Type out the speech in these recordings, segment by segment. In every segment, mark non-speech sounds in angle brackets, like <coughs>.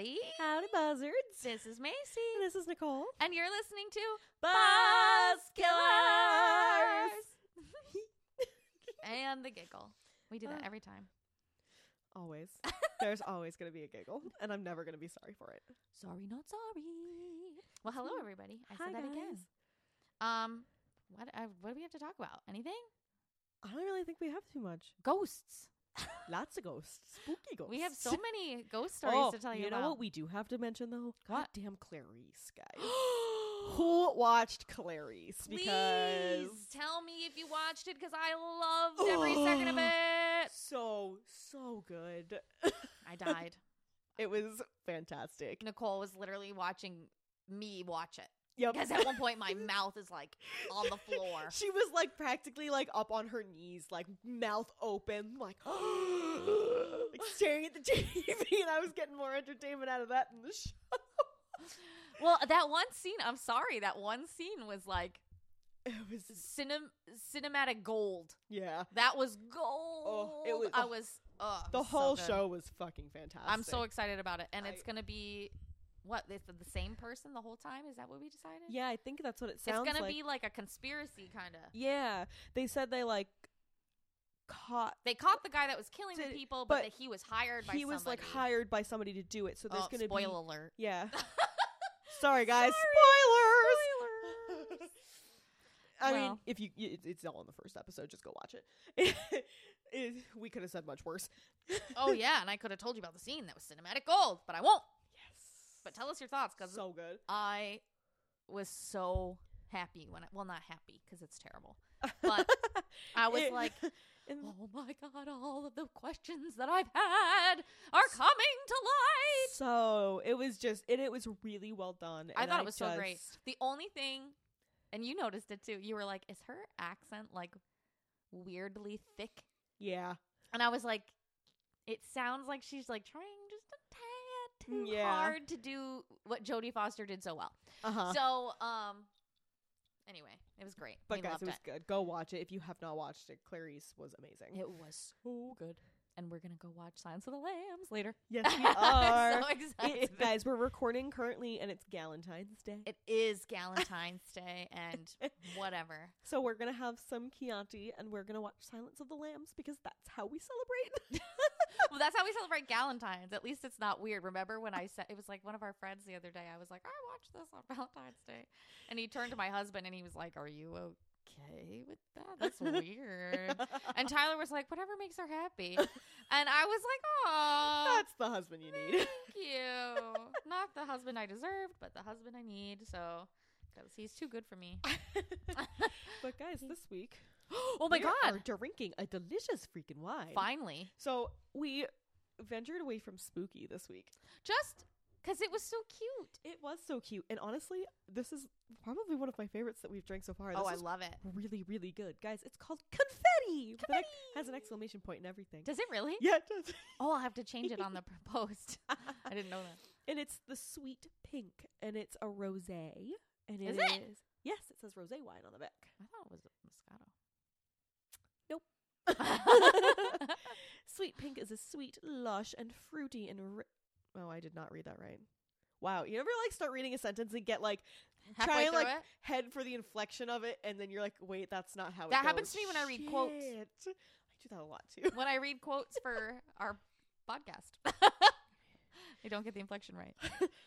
everybody. Howdy, buzzards. This is Macy. This is Nicole. And you're listening to Buzz Killers. <laughs> and the giggle. We do that Uh. every time. Always. <laughs> There's always going to be a giggle, and I'm never going to be sorry for it. Sorry, not sorry. Well, hello, everybody. I Hi, said that again. guys. Um, what uh, what do we have to talk about? Anything? I don't really think we have too much. Ghosts. Lots of ghosts. Spooky ghosts. We have so many ghost <laughs> stories oh, to tell you, you know about. what we do have to mention, though? What? Damn Clarice, guys. <gasps> Who watched Clarice? Please tell me if you watched it because I loved every second of it. so, so good. I <laughs> died. it was fantastic. Nicole was literally watching me watch it Yep. because at one point my <laughs> mouth is like on the floor. She was like practically like up on her knees, like mouth open, like, <gasps> like staring at the <laughs> TV, and I was getting more entertainment out of that than the show. <laughs> Well, that one scene, I'm sorry, that one scene was like It was, cinem- cinematic gold. yeah. That was gold. it was- I was uh, The whole good. show was fucking fantastic. I'm so excited about it, and it's gonna be what? It's the same person the whole time. Is that what we decided? Yeah, I think that's what it sounds. it's gonna like. be like a conspiracy kind of. yeah, they said they like caught. They caught the guy that was killing the people, but, but that he was hired by He was like somebody. hired by somebody to do it, so there's oh, gonna be spoiler alert. yeah. <laughs> Sorry, guys. Spoilers. Spoilers. <laughs> I mean, if you, y- it's, all in the first episode. Just go watch it. <laughs> It- we could have said much worse. oh yeah, and I could have told you about the scene that was cinematic gold, but I won't. But tell us your thoughts, because so good. I was so happy when I, well, not happy because it's terrible, <laughs> but I was It- like, <laughs> oh my god, all of the questions that I've had are coming to light. so it was just, and it was really well done. I and thought it was so great. just- The only thing, and you noticed it too, you were like, is her accent like weirdly thick? Yeah, And I was like, it sounds like she's like trying just a tad too Yeah. hard to do what Jodie Foster did so well. uh huh. So, um, anyway, it was great. but we guys, it was good. Go watch it if you have not watched it. Clarice was amazing. It was so good. And we're gonna go watch Silence of the Lambs later. Yes, we <laughs> are. So excited. it- guys, we're recording currently, and it's Galentine's Day. It is Galentine's <laughs> Day and <laughs> whatever. So we're gonna have some Chianti, and we're gonna watch Silence of the Lambs because that's how we celebrate. Well, that's how we celebrate Galentine's. At least it's not weird. Remember when I said it was like one of our friends the other day? I was like, I watched this on <laughs> Valentine's Day, and he turned to my husband and he was like, Are you okay with that? That's <laughs> weird. and Tyler was like, Whatever makes her happy. And I was like, Oh, that's the husband you need. thank you. Not the husband I deserved, but the husband I need. So, because he's too good for me. <laughs> but guys, this week, <gasps> oh my we god! are drinking a delicious freaking wine. Finally, So we ventured away from spooky this week. just because it was so cute. It was so cute, and honestly, this is probably one of my favorites that we've drank so far. oh, I love it. really, really good, guys. It's called confetti. ex- has an Confetti! exclamation point and everything. Does it really? yeah, it does. <laughs> Oh, I'll have to change it on the <laughs> post. <laughs> I didn't know that. and it's the sweet pink, and it's a rosé. And Is it it? is- Yes, it says rosé wine on the back. I thought it was. <laughs> sweet pink is a sweet, lush, and fruity and. Ri- oh, I did not read that right. Wow, you ever like start reading a sentence and get like Halfway try and like it? head for the inflection of it, and then you're like, wait, that's not how it That happens goes. to me when I read quotes. I do that a lot too. when I read quotes for <laughs> our podcast. <laughs> I don't get the inflection right.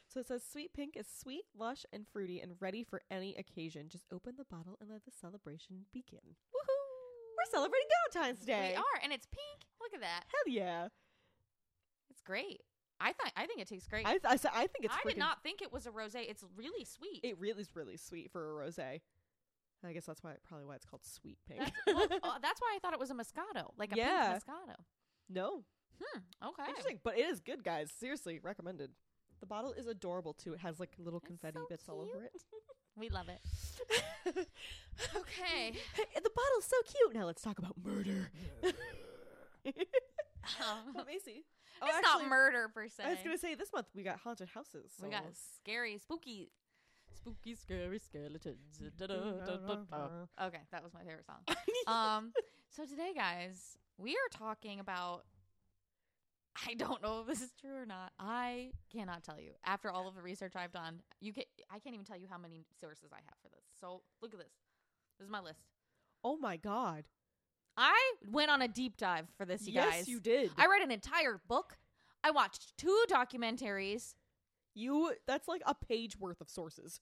So it says sweet pink is sweet, lush, and fruity and ready for any occasion. Just open the bottle and let the celebration begin. Woohoo! We're celebrating Valentine's Day. We are, and it's pink. Look at that. Hell yeah. It's great. I thought I think it tastes great. I, th- I, I think it's I did not think it was a rosé. It's really sweet. It really is really sweet for a rosé. I guess that's why probably why it's called sweet pink. that's, well, <laughs> uh, that's why I thought it was a Moscato, like a Yeah. pink Moscato. no, Hmm. Okay. interesting, but it is good, guys. Seriously, recommended. The bottle is adorable too. It has like little confetti so bits all over it. <laughs> We love it. <laughs> Okay. Hey, <laughs> the bottle's so cute. Now let's talk about murder. Um, <laughs> Well, Macy. Oh, it's actually, not murder per se. I was gonna say this month we got haunted houses. we got scary, spooky, spooky, scary skeletons. Okay, that was my favorite song. um, so today, guys, we are talking about I don't know if this is true or not. I cannot tell you. After all of the research I've done, you can I can't even tell you how many sources I have for this. So look at this. This is my list. Oh my god. I went on a deep dive for this, you yes, guys. you did. I read an entire book. I watched two documentaries. you that's like a page worth of sources.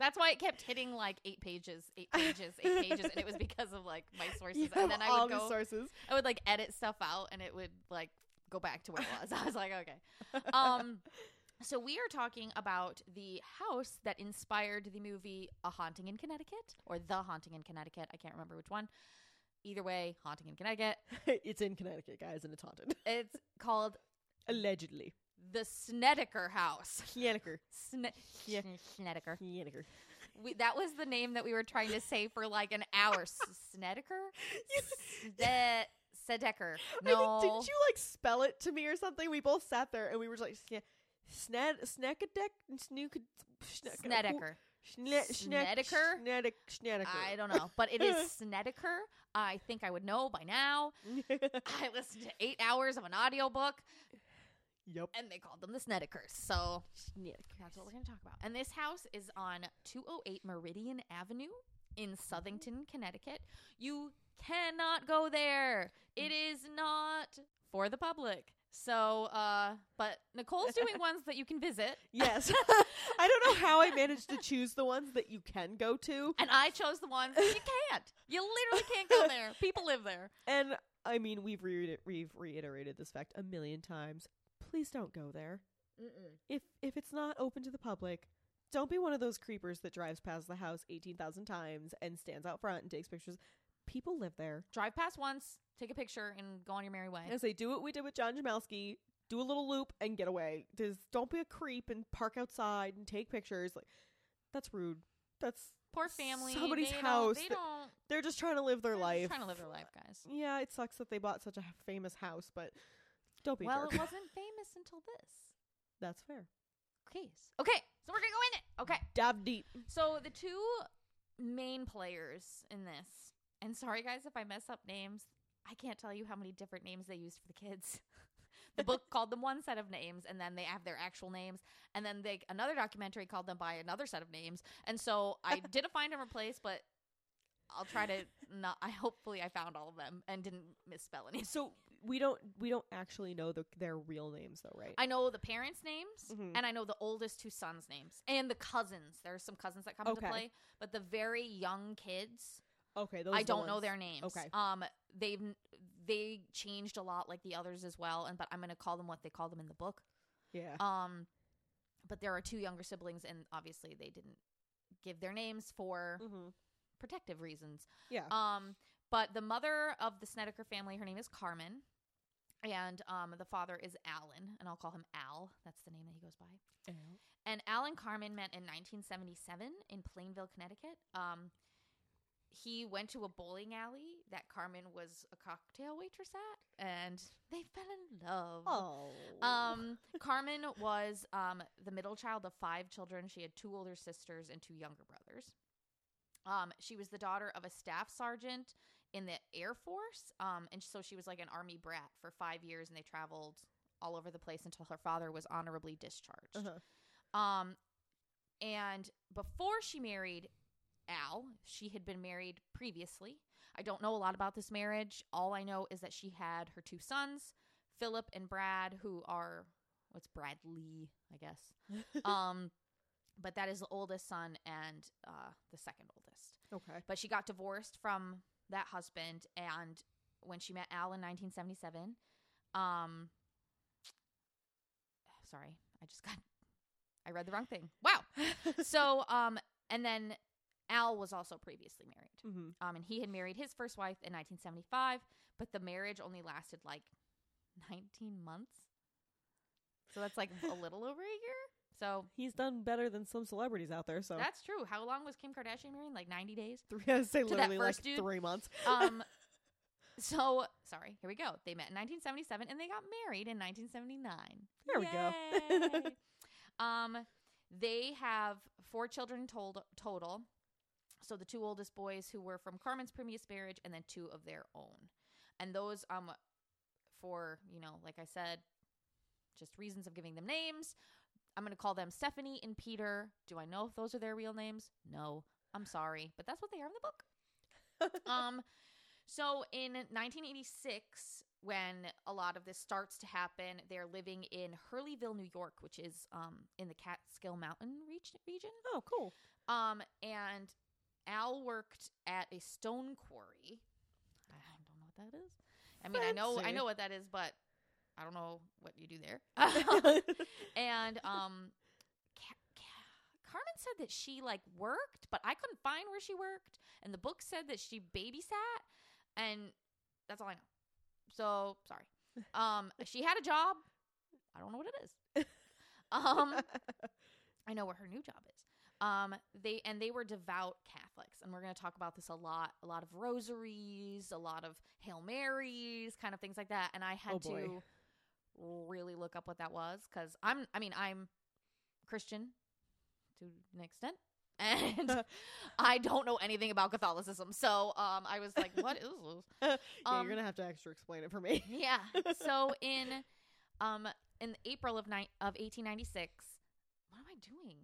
That's why it kept hitting like eight pages, eight pages, eight pages, and it was because of like my <laughs> sources. And then I would go, sources. I would like edit stuff out, and it would like go back to where it was. <laughs> I was like, okay. <laughs> Um, so we are talking about the house that inspired the movie A Haunting in Connecticut or The Haunting in Connecticut. I can't remember which one. Either way, Haunting in Connecticut. it's in Connecticut, guys, and it's haunted. It's called Allegedly. The Snedeker House. <laughs> Snedeker. Sne- Yeah. Snedeker. Snedeker. We, that was the name that we were trying to say for like an hour. S- Snedeker? <laughs> Sne- Sedeker. I think, No. didn't you like spell it to me or something? We both sat there and we were just like, sne- sned, snekadek, snook, Snedeker. Snedeker? Snedek, Snedeker. I don't know, but it is <laughs> Snedeker. I think I would know by now. I listened to eight hours of an audiobook yep. and they called them the Snedekers. So Snedeker. that's what we're going to talk about. And this house is on 208 Meridian Avenue in Southington, Connecticut. You cannot go there. It is not for the public. So, uh, but Nicole's <laughs> doing ones that you can visit. Yes. <laughs> I don't know how I managed to choose the ones that you can go to. And I chose the ones that you can't. You literally can't go there. People live there. <laughs> And I mean, we've, re- we've reiterated this fact a million times. Please don't go there. If if it's not open to the public, don't be one of those creepers that drives past the house 18,000 times and stands out front and takes pictures. People live there. Drive past once, take a picture, and go on your merry way. And say, do what we did with John Jamalski. Do a little loop and get away. Just don't be a creep and park outside and take pictures. Like that's rude. That's Poor family. Somebody's they house Don't, they don't. they're just trying to live their they're just life. Trying to live their life, guys. Yeah, it sucks that they bought such a famous house, but don't be Well, it <laughs> wasn't famous until this. That's fair. Case. Okay. So we're gonna go in it. Okay. Dive deep. So the two main players in this, and sorry guys if I mess up names. I can't tell you how many different names they used for the kids. <laughs> the book <laughs> called them one set of names, and then they have their actual names, and then they another documentary called them by another set of names. And so I did a find and replace, but I'll try to not. I hopefully I found all of them and didn't misspell any. So we don't we don't actually know the, their real names though, right? I know the parents' names, Mhm. and I know the oldest two sons' names, and the cousins. There are some cousins that come Okay. into play, but the very young kids, okay, those I don't know their names. Okay. Um, they've they changed a lot, like the others as well, and but I'm gonna call them what they call them in the book. Yeah. Um, but there are two younger siblings, and obviously they didn't give their names for mm-hmm. protective reasons. Yeah. Um, but the mother of the Snedeker family, her name is Carmen, and um, the father is Alan, and I'll call him Al. That's the name that he goes by. And Al and Carmen met in 1977 in Plainville, Connecticut. Um, he went to a bowling alley that Carmen was a cocktail waitress at, and they fell in love. oh. Um, Carmen was um, the middle child of five children. She had two older sisters and two younger brothers. Um, she was the daughter of a staff sergeant in the Air Force. Um, and so she was like an army brat for five years, and they traveled all over the place until her father was honorably discharged. Uh-huh. Um, and before she married Al, she had been married previously. I don't know a lot about this marriage. All I know is that she had her two sons, Philip and Brad, who are what's Bradley, I guess. <laughs> um, but that is the oldest son and uh, the second oldest. okay. But she got divorced from that husband, and when she met Al in 1977, um, <sighs> sorry, I just got, I read the wrong thing. Wow. <laughs> so, um, and then Al was also previously married. mm-hmm. Um, and he had married his first wife in 1975, but the marriage only lasted like 19 months. So that's like a little over a year. So He's done better than some celebrities out there. So that's true. How long was Kim Kardashian married? Like 90 days? <laughs> three, I say literally like first dude? three months. <laughs> um <laughs> so sorry here we go they met in 1977 and they got married in 1979 There we go. Um they have four children told, total so the two oldest boys who were from carmen's previous marriage and then two of their own and those um for, you know, like I said, just reasons of giving them names. I'm going to call them Stephanie and Peter. Do I know if those are their real names? No. I'm sorry, but that's what they are in the book. <laughs> um so in 1986 when a lot of this starts to happen, they're living in Hurleyville, New York, which is um in the Catskill Mountain reg- region. oh, cool. Um and Al worked at a stone quarry. I don't know what that is. I mean, I know I know what that is, but I don't know what you do there. <laughs> <laughs> and um Ca- Ca- Carmen said that she like worked, but I couldn't find where she worked, and the book said that she babysat, and that's all I know. So sorry. <laughs> Um, she had a job. I don't know what it is. Um, I know where her new job is. Um, they and they were devout Catholics, and we're going to talk about this a lot. A lot of rosaries, a lot of Hail Marys, kind of things like that. And I had Oh, to really look up what that was because I'm. I mean, I'm Christian to an extent, <laughs> and <laughs> I don't know anything about Catholicism. So, um, I was like, "What is this?" <laughs> yeah, Um, you're gonna have to extra explain it for me. Yeah. So in um in April of ni- of 1896, what am I doing?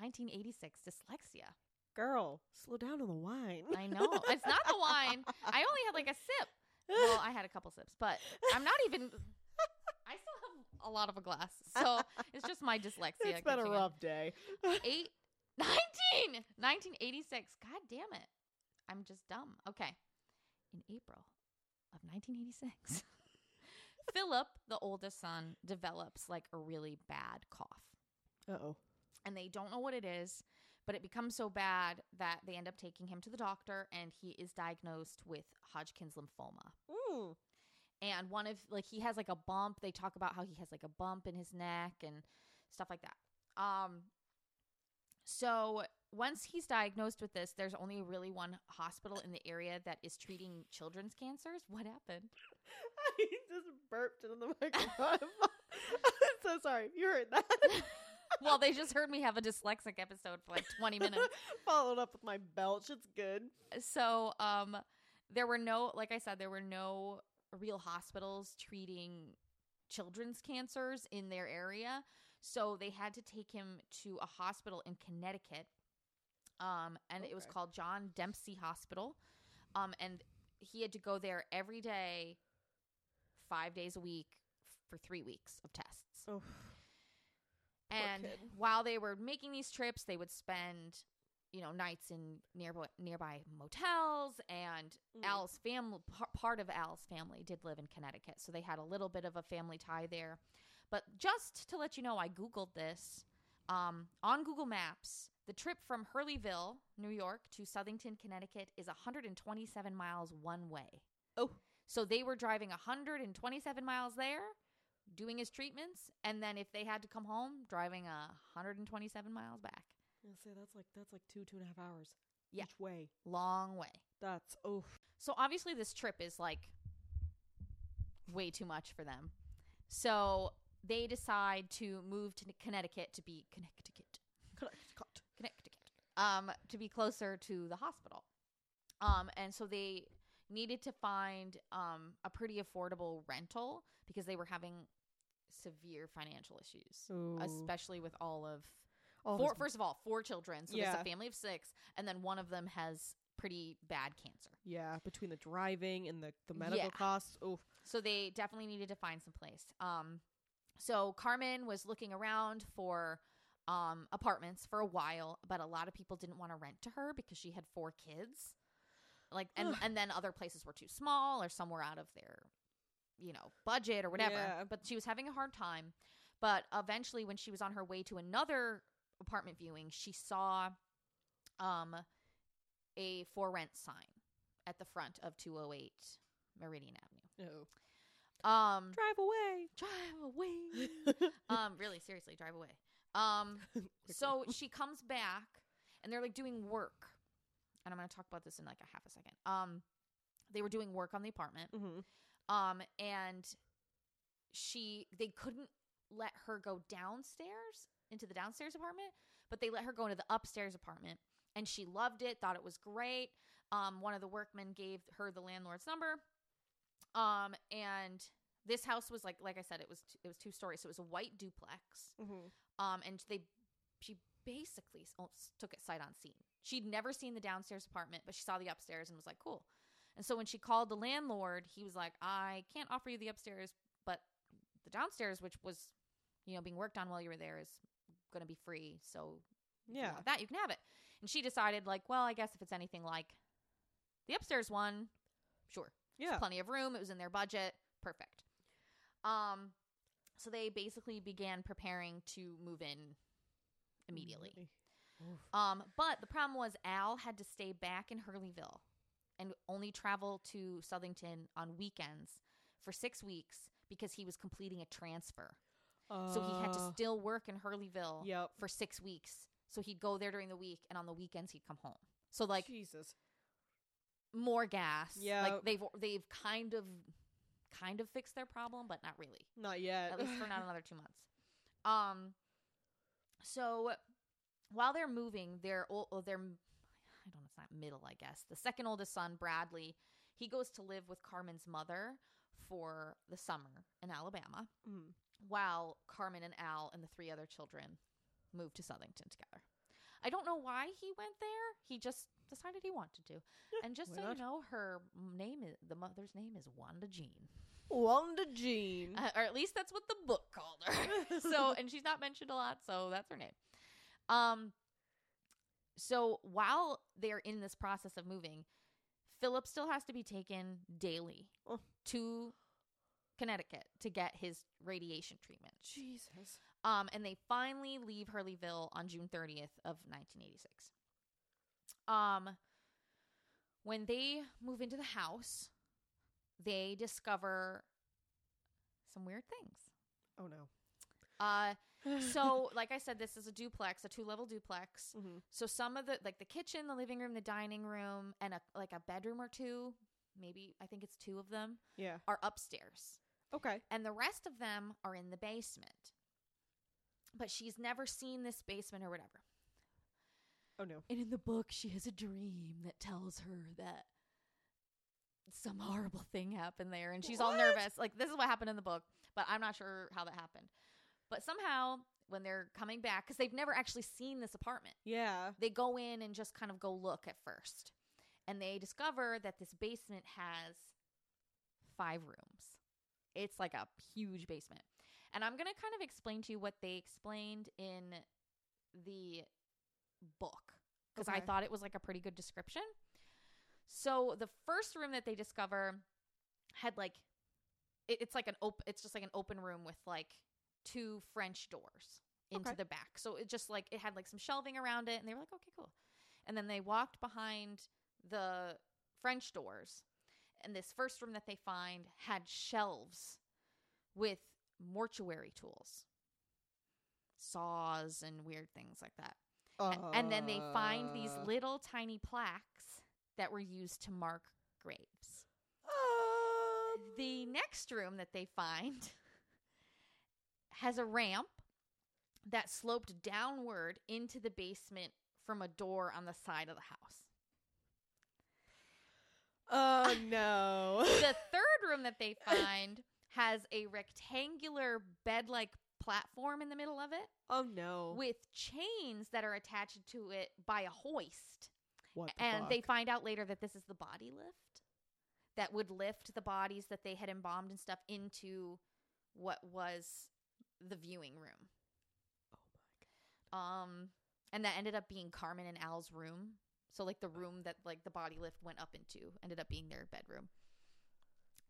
1986 dyslexia. Girl, slow down on the wine. I know. it's not the wine. I only had like a sip. Well, I had a couple sips, but I'm not even <laughs> I still have a lot of a glass. So, it's just my <laughs> dyslexia. it's been a kicking in. rough day. <laughs> Eight, 19, 1986. God damn it. I'm just dumb. Okay. In April of 1986, Philip, the oldest son, develops like a really bad cough. Uh oh. And they don't know what it is, but it becomes so bad that they end up taking him to the doctor and he is diagnosed with Hodgkin's lymphoma. Mm. And one of like he has like a bump. They talk about how he has like a bump in his neck and stuff like that. Um so once he's diagnosed with this, there's only really one hospital in the area that is treating children's cancers. What happened? <laughs> I just burped into the microphone. I'm <laughs> so sorry. You heard that. <laughs> well, they just heard me have a dyslexic episode for like 20 minutes. Followed up with my belch. It's good. So, um there were no like I said there were no real hospitals treating children's cancers in their area. So they had to take him to a hospital in Connecticut. Um and it was called John Dempsey Hospital. Um and he had to go there every day 5 days a week for 3 weeks of tests. Oh, And while they were making these trips, they would spend, you know, nights in nearby nearby motels. And Mm. Al's family, part of Al's family, did live in Connecticut, so they had a little bit of a family tie there. But just to let you know, I googled this um, on Google Maps. The trip from Hurleyville, New York, to Southington, Connecticut, is 127 miles one way. Oh. So they were driving 127 miles there, doing his treatments, and then if they had to come home, driving 127 miles back. I'll say that's like that's like two two and a half hours. Yeah. Each way. Long way. That's oh. So obviously this trip is like way too much for them. So they decide to move to Connecticut to be Connecticut. Connecticut. Connecticut. Um, to be closer to the hospital. Um, and so they needed to find um a pretty affordable rental because they were having severe financial issues, Ooh. especially with all of All four, first of all, four children. So there's a family of six, and then one of them has pretty bad cancer. yeah, between the driving and the the medical Yeah. costs. Oh, So they definitely needed to find some place. Um, so Carmen was looking around for um apartments for a while, but a lot of people didn't want to rent to her because she had four kids. Like and and then other places were too small or somewhere out of their you know budget or whatever. Yeah. But she was having a hard time. But eventually when she was on her way to another apartment viewing, she saw um a for rent sign at the front of 208 Meridian Avenue. no. Um, Drive away. drive away. <laughs> um, really, seriously, drive away. Um, <laughs> so she comes back, and they're like doing work, and I'm gonna talk about this in like a half a second. Um, they were doing work on the apartment, hmm um, and she they couldn't let her go downstairs into the downstairs apartment, but they let her go into the upstairs apartment, and she loved it, thought it was great. Um, one of the workmen gave her the landlord's number, um, and this house was like like I said, it was t- it was two stories, so it was a white duplex. Mm-hmm. Um, and they she basically took it sight on scene. She'd never seen the downstairs apartment, but she saw the upstairs and was like, cool. And so when she called the landlord, he was like, I can't offer you the upstairs, the downstairs, which was, you know, being worked on while you were there, is going to be free. So if you Yeah. that you can have it. And she decided, like, well, I guess if it's anything like the upstairs one, sure. There's Yeah. plenty of room. It was in their budget. Perfect. Um, so they basically began preparing to move in immediately. Oof. Um, but the problem was Al had to stay back in Hurleyville and only travel to Southington on weekends for six weeks because he was completing a transfer. so he had to Uh, still work in Hurleyville Yep. for six weeks. So he'd go there during the week, and on the weekends he'd come home. So like Jesus. more gas. Yeah. like they've they've kind of kind of fixed their problem, but not really. Not yet. At least for not <laughs> another two months. Um. So while they're moving, their ol- oh, their I don't know, it's not middle, I guess. The second oldest son, Bradley, he goes to live with Carmen's mother for the summer in Alabama, Mm. while Carmen and Al and the three other children moved to Southington together. I don't know why he went there. He just decided he wanted to. and just why so not? you know, her name is the mother's name is Wanda Jean. Wanda Jean. Uh, or at least that's what the book called her. <laughs> so, and she's not mentioned a lot, so that's her name. Um, so while they're in this process of moving, Philip still has to be taken daily Oh. to Connecticut to get his radiation treatment. Jesus. Um, and they finally leave Hurleyville on June 30th of 1986. Um, when they move into the house, they discover some weird things. Oh no. Uh, so <laughs> like I said, this is a duplex, a two-level duplex. Mhm. So some of the like the kitchen, the living room, the dining room, and a like a bedroom or two, maybe I think it's two of them, Yeah. are upstairs Okay. and the rest of them are in the basement. But she's never seen this basement or whatever. Oh no. And in the book, she has a dream that tells her that some horrible thing happened there, and she's all nervous. Like this is what happened in the book, but I'm not sure how that happened. But somehow, when they're coming back, because they've never actually seen this apartment, Yeah. they go in and just kind of go look at first, and they discover that this basement has five rooms. It's like a huge basement. And I'm going to kind of explain to you what they explained in the book because I thought it was like a pretty good description. So the first room that they discover had like it, it's like an open it's just like an open room with like two French doors into Okay. the back. So it just like it had like some shelving around it and they were like okay cool. And then they walked behind the French doors and this first room that they find had shelves with mortuary tools. Saws and weird things like that. A- and then they find these Uh, little tiny plaques that were used to mark graves. um, The next room that they find has a ramp that sloped downward into the basement from a door on the side of the house. Oh <laughs> no. The <laughs> third room that they find has a rectangular bed like platform in the middle of it oh no. with chains that are attached to it by a hoist. what the and they find out later that this is the body lift that would lift the bodies that they had embalmed and stuff into what was the viewing room. Oh Um, and that ended up being Carmen and Al's room. So like the room that like the body lift went up into ended up being their bedroom.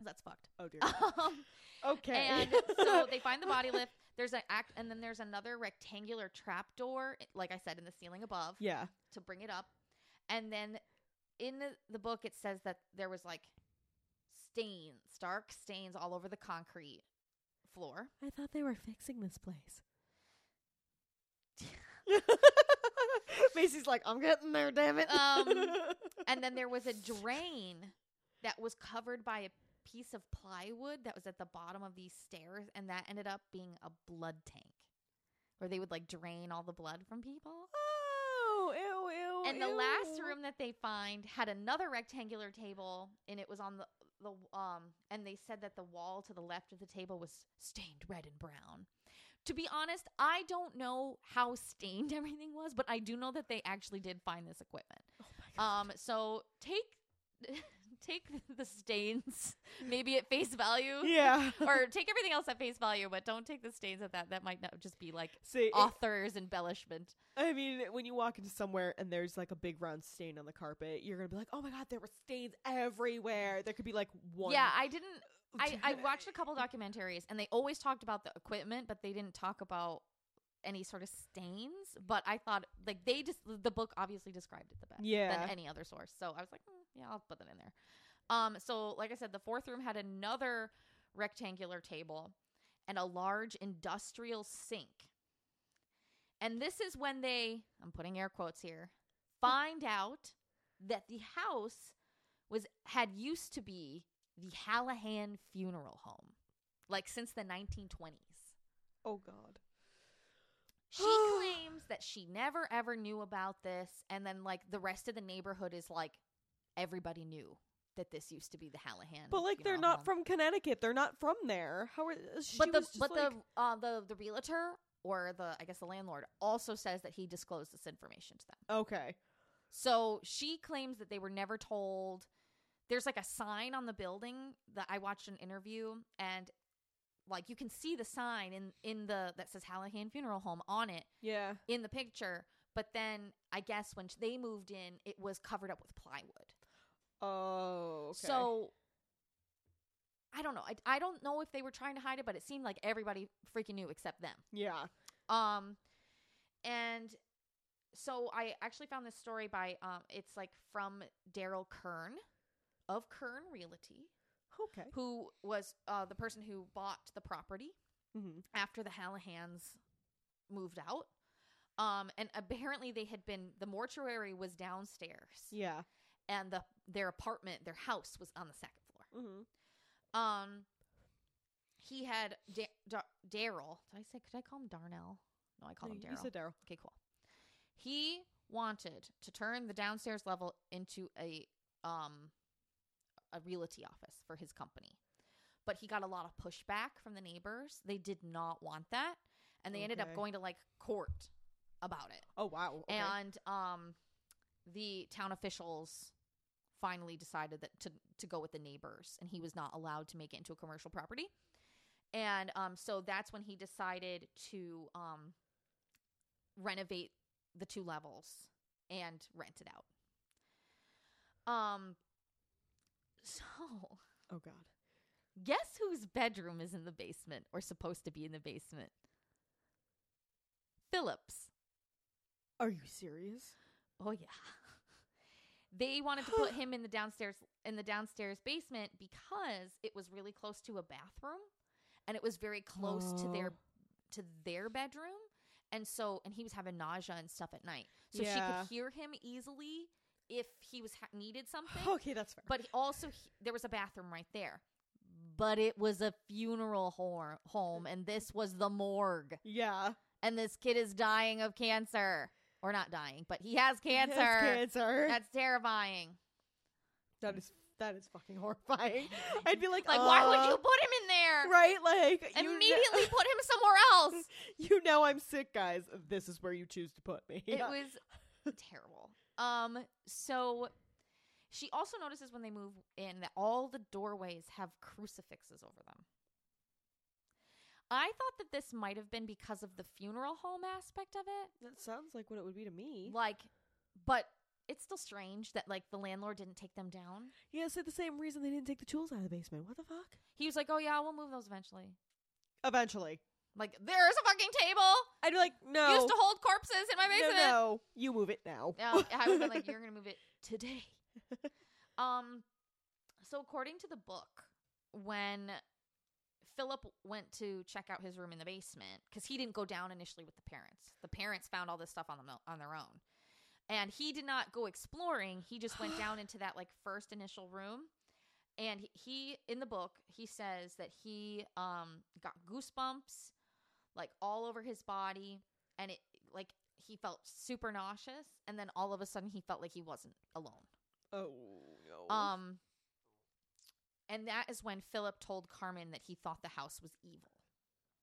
That's fucked. Oh dear. Um, okay. and so <laughs> they find the body lift. There's an act, and then there's another rectangular trap door, like I said, in the ceiling above yeah. to bring it up. And then in the, the book, it says that there was like stains, dark stains all over the concrete floor. I thought they were fixing this place. <laughs> Macy's like, I'm getting there, damn it. Um, <laughs> And then there was a drain that was covered by a piece of plywood that was at the bottom of these stairs, and that ended up being a blood tank where they would like drain all the blood from people. oh, ew, ew. And the last room that they find had another rectangular table, and it was on the the um and they said that the wall to the left of the table was stained red and brown. To be honest, I don't know how stained <laughs> everything was, but I do know that they actually did find this equipment. Um so take <laughs> take <laughs> the stains maybe at face value. yeah. <laughs> or take everything else at face value, but don't take the stains at that. That might not just be like See, it- author's embellishment. I mean, when you walk into somewhere and there's like a big round stain on the carpet, you're gonna be like, "Oh my god, there were stains everywhere." There could be like one. Yeah, I didn't. I, I <laughs> watched a couple documentaries and they always talked about the equipment, but they didn't talk about any sort of stains. But I thought like they just the book obviously described it the best Yeah. than any other source. So I was like, "Hmm, yeah, I'll put that in there. Um, so like I said, the fourth room had another rectangular table and a large industrial sink. And this is when they, I'm putting air quotes here, find <laughs> out that the house was had used to be the Hallahan Funeral Home, like since the 1920s. Oh god. She <gasps> claims that she never ever knew about this, and then like the rest of the neighborhood is like everybody knew that this used to be the Hallahan. But like they're not from Connecticut. They're not from there. How are she But the was just but like, the uh, the the realtor or the I guess the landlord also says that he disclosed this information to them. Okay. So she claims that they were never told. There's like a sign on the building that I watched an interview and like you can see the sign in in the that says Hallahan Funeral Home on it Yeah. in the picture. But then I guess when they moved in, it was covered up with plywood. Oh. Okay. So I don't know. I, I don't know if they were trying to hide it, but it seemed like everybody freaking knew except them. yeah. Um, and so I actually found this story by um, it's like from Daryl Kern of Kern Realty, Okay. who was uh, the person who bought the property Mm-hmm. after the Hallahans moved out. Um, and apparently they had been the mortuary was downstairs, Yeah. and the their apartment, their house was on the second floor. Mm-hmm. Um, he had da- da- Daryl. Did I say? Could I call him Darnell? No, I called him Daryl. You said Daryl. Okay, cool. He wanted to turn the downstairs level into a um a realty office for his company. But he got a lot of pushback from the neighbors. They did not want that, and they ended up going to like court about it. Oh wow. Okay. And um the town officials finally decided that to to go with the neighbors and he was not allowed to make it into a commercial property. And um so that's when he decided to um renovate the two levels and rent it out. Um so oh god. guess whose bedroom is in the basement or supposed to be in the basement? Philip's. Are you serious? Oh yeah. <laughs> They wanted to put him in the downstairs in the downstairs basement because it was really close to a bathroom and it was very close to their Oh. to their bedroom. And so and he was having nausea and stuff at night. So she could hear him easily if he was ha- needed something. Okay, that's fair. But he also he, there was a bathroom right there. But it was a funeral hor- home and this was the morgue yeah. and this kid is dying of cancer or not dying, but he has He has cancer. cancer. That's terrifying. that is that is fucking horrifying. <laughs> I'd be like, Like, why would uh, you put him in there? Right, like you kn- Immediately <laughs> put him somewhere else. you know I'm sick, guys. This is where you choose to put me. It was terrible. Um, so she also notices when they move in that all the doorways have crucifixes over them. I thought that this might have been because of the funeral home aspect of it. that sounds like what it would be to me. Like, but it's still strange that like the landlord didn't take them down. Yeah, it's like the same reason they didn't take the tools out of the basement. What the fuck? He was like, "Oh yeah, we'll move those eventually." Eventually, Like, there's a fucking table I'd be like, no, used to hold corpses in my basement. no, no. you move it now. No, I would have been like, <laughs> "You're gonna move it today." um, so according to the book, when Philip went to check out his room in the basement because he didn't go down initially with the parents. The parents found all this stuff on them on their own, and he did not go exploring. He just went <gasps> down into that like first initial room, and he, he in the book he says that he um got goosebumps like all over his body, and it like he felt super nauseous, and then all of a sudden he felt like he wasn't alone. oh no. Um and that is when Philip told Carmen that he thought the house was evil.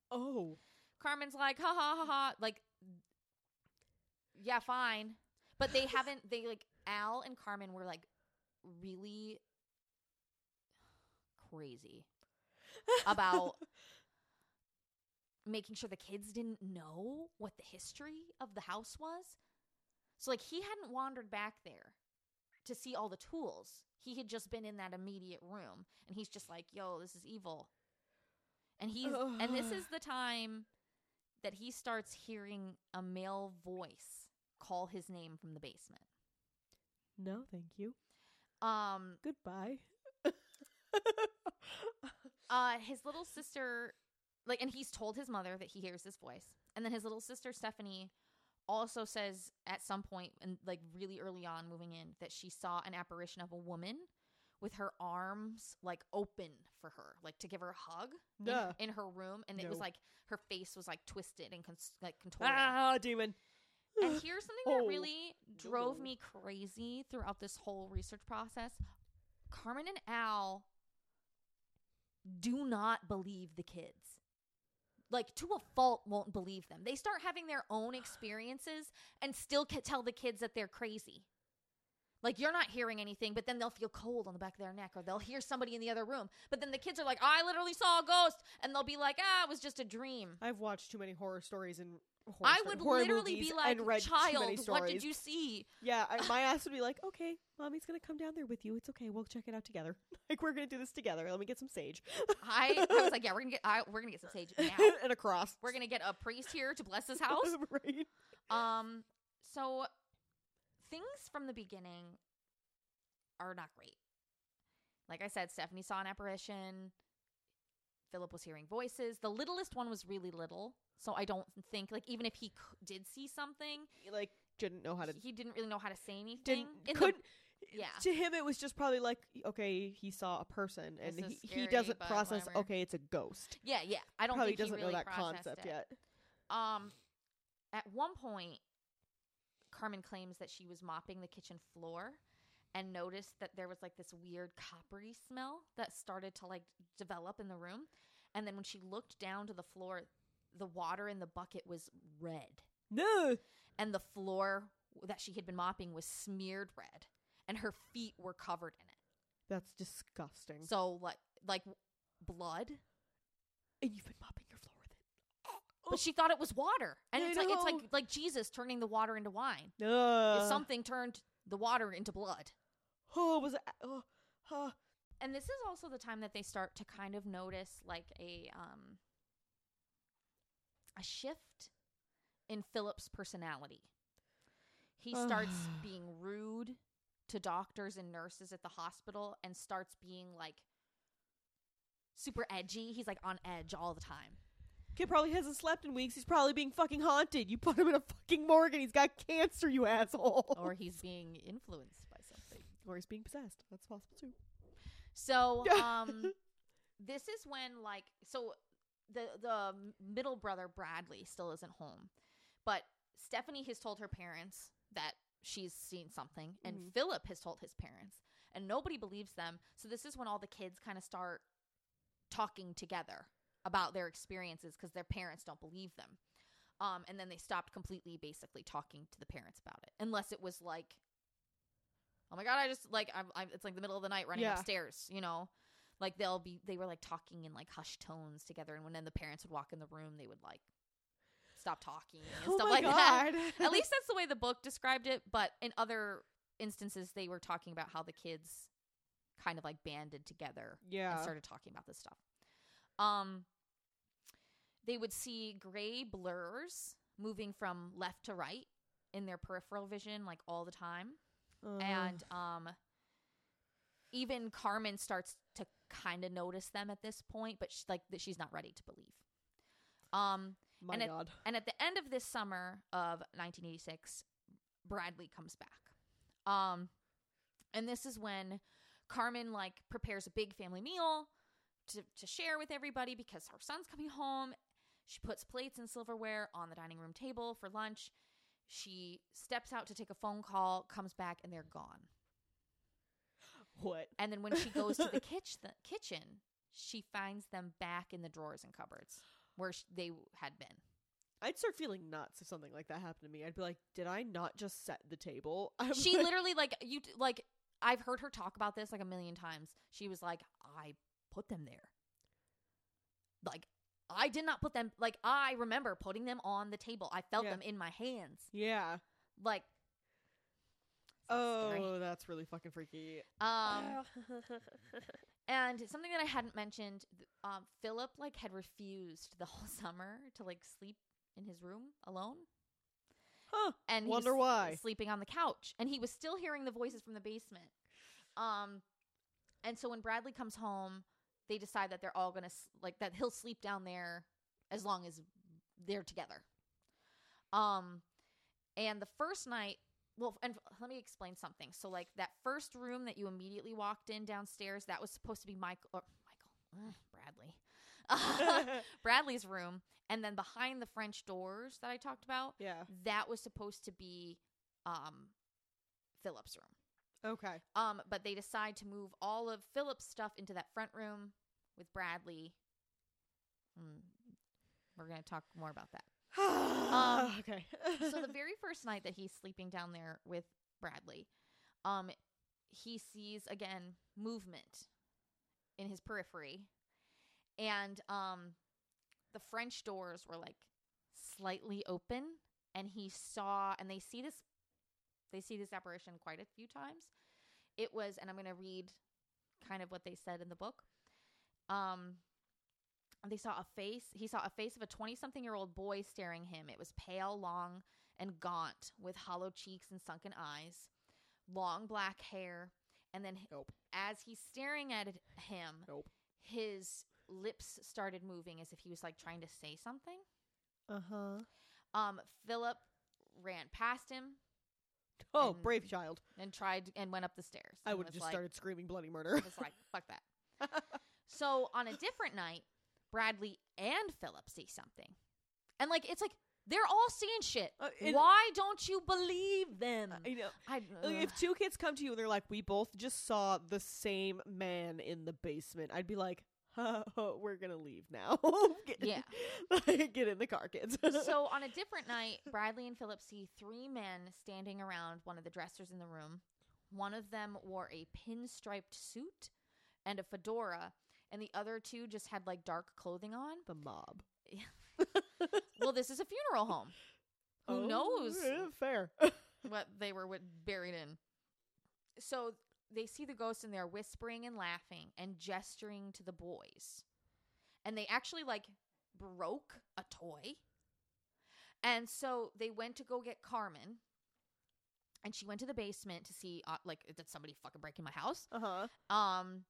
Oh. Carmen's like, ha ha ha ha, like, yeah, fine, but they <laughs> haven't. They like Al and Carmen were like really crazy <laughs> about making sure the kids didn't know what the history of the house was. So like he hadn't wandered back there to see all the tools. He had just been in that immediate room and he's just like, "Yo, this is evil." And he's and this is the time that he starts hearing a male voice call his name from the basement. No, thank you. Um Goodbye. <laughs> uh his little sister like and he's told his mother that he hears this voice and then his little sister stephanie also says at some point and like really early on moving in that she saw an apparition of a woman with her arms like open for her like to give her a hug in- in, her room and it was like her face was like twisted and cons- like contorted ah, demon. and here's something that <sighs> Oh. really drove me crazy throughout this whole research process. Carmen and Al do not believe the kids. Like to a fault won't believe them. They start having their own experiences and still can tell the kids that they're crazy. Like you're not hearing anything, but then they'll feel cold on the back of their neck or they'll hear somebody in the other room. But then the kids are like, "I literally saw a ghost." And they'll be like, "Ah, it was just a dream." I've watched too many horror stories and horror I would horror literally be like, "Child, what did you see?" Yeah, I, my ass would be like, <laughs> okay, mommy's gonna come down there with you. It's okay. We'll check it out together. <laughs> Like we're gonna do this together. Let me get some sage I, I was like, yeah, we're gonna get I, we're gonna get some sage now. <laughs> and a cross. We're gonna get a priest here to bless his house. right? Um, so things from the beginning are not great. Like I said, Stephanie saw an apparition. Philip was hearing voices. The littlest one was really little, so I don't think like even if he c- did see something, He, like didn't know how to. he didn't really know how to say anything. Didn't In the- couldn't. yeah. To him, it was just probably like, okay, he saw a person, and This he, is he scary, doesn't but process. whatever. Okay, it's a ghost. yeah, yeah. I don't probably think he doesn't really know that processed concept it. yet. Um, at one point, Carmen claims that she was mopping the kitchen floor and noticed that there was like this weird coppery smell that started to like develop in the room. And then when she looked down to the floor, the water in the bucket was red, No. and the floor that she had been mopping was smeared red, and her feet were covered in it. That's disgusting. So like like blood. and you've been mopping your floor with it. But she thought it was water, and I it's like it's like like Jesus turning the water into wine. Uh, something turned the water into blood. Oh, was it? Oh, huh. And this is also the time that they start to kind of notice like a um a shift in Philip's personality. He starts being rude to doctors and nurses at the hospital and starts being like super edgy. He's like on edge all the time. Kid probably hasn't slept in weeks. He's probably being fucking haunted. You put him in a fucking morgue and he's got cancer, you asshole. Or he's being influenced by something. or he's being possessed. That's possible too. So, <laughs> um, this is when like so the the middle brother Bradley still isn't home, but Stephanie has told her parents that she's seen something, and Mhm. Philip has told his parents, and nobody believes them. So this is when all the kids kind of start talking together about their experiences because their parents don't believe them. Um, and then they stopped completely, basically talking to the parents about it, unless it was like, "Oh my god, I just like I'm, I'm it's like the middle of the night running Yeah. upstairs," you know. Like they'll be, they were like talking in like hushed tones together, and when then the parents would walk in the room, they would like stop talking and oh stuff like that. At least <laughs> that's the way the book described it. But in other instances, they were talking about how the kids kind of like banded together yeah. and started talking about this stuff. Um, they would see gray blurs moving from left to right in their peripheral vision, like all the time, Uh, and um, even Carmen starts to kind of notice them at this point, but sh- like that she's not ready to believe. Um, my and god. and at the end of this summer of 1986, Bradley comes back. Um, and this is when Carmen like prepares a big family meal to to share with everybody because her son's coming home. She puts plates and silverware on the dining room table for lunch. She steps out to take a phone call, comes back, and they're gone. What? And then when she goes to the <laughs> kitch- kitchen, she finds them back in the drawers and cupboards where sh- they had been. I'd start feeling nuts if something like that happened to me. I'd be like, "Did I not just set the table?" <laughs> I'm She like- literally like you like I've heard her talk about this like a million times. She was like, "I put them there." Like I did not put them like I remember putting them on the table. I felt Yeah. them in my hands. Yeah. Like Oh, scary. that's really fucking freaky. um <laughs> and something that I hadn't mentioned, th- um Philip like had refused the whole <laughs> summer to like sleep in his room alone. huh. and he Wonder was why. sleeping on the couch and he was still hearing the voices from the basement um and so when bradley comes home they decide that they're all gonna s- like that he'll sleep down there as long as they're together um and the first night well and let me explain something so like that first room that you immediately walked in downstairs that was supposed to be michael or michael ugh, bradley <laughs> <laughs> bradley's room and then behind the french doors that i talked about yeah. that was supposed to be um Philip's room. Okay. Um but they decide to move all of Philip's stuff into that front room with Bradley. Hmm. We're going to talk more about that. Um, <sighs> okay. so the <laughs> very first night that he's sleeping down there with Bradley, um he sees again movement in his periphery and um the French doors were like slightly open and he saw and they see this they see this apparition quite a few times. It was and I'm going to read kind of what they said in the book. Um they saw a face he saw a face of a 20 something year old boy staring him. It was pale, long, and gaunt with hollow cheeks and sunken eyes, long black hair, and then Nope. as he's staring at him, Nope. his lips started moving as if he was like trying to say something. Uh huh. Um, Philip ran past him Oh, And- brave child. and tried and went up the stairs. I would have just like, started screaming bloody murder. Was like, fuck that. <laughs> So on a different night, Bradley and Philip see something, and like it's like they're all seeing shit. Uh, Why don't you believe them? I know. I, ugh. if two kids come to you and they're like, "We both just saw the same man in the basement," I'd be like, huh, <laughs> "We're gonna leave now." <laughs> get, Yeah. <laughs> get in the car, kids. so on a different night, Bradley and Philip see three men standing around one of the dressers in the room. One of them wore a pinstriped suit and a fedora, and the other two just had like dark clothing on. the mob. Well, this is a funeral home. Who Oh, knows yeah, fair. <laughs> what they were buried in? So they see the ghost and they're whispering and laughing and gesturing to the boys. And they actually like broke a toy. And so they went to go get Carmen. And she went to the basement to see uh, like did somebody fucking break in my house? Uh huh. Um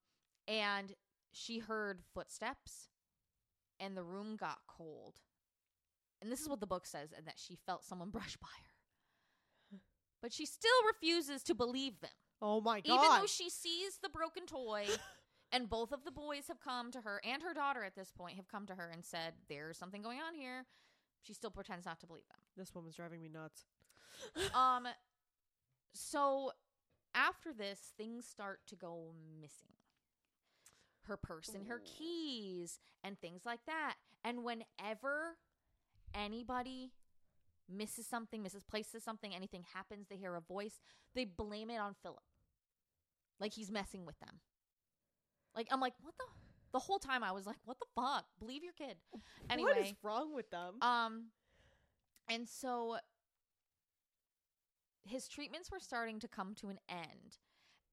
and she heard footsteps and the room got cold. And this is what the book says and that she felt someone <laughs> brush by her. But she still refuses to believe them. Oh my god. Even though she sees the broken toy <laughs> and both of the boys have come to her and her daughter at this point have come to her and said there's something going on here, she still pretends not to believe them. this woman's driving me nuts. <laughs> Um so after this things start to go missing. Her purse and her keys and things like that. And whenever anybody misses something, misses places something, anything happens, they hear a voice, they blame it on Philip. Like he's messing with them. Like I'm like, what the the whole time I was like, what the fuck? Believe your kid. Anyway, what is wrong with them? um, and so his treatments were starting to come to an end,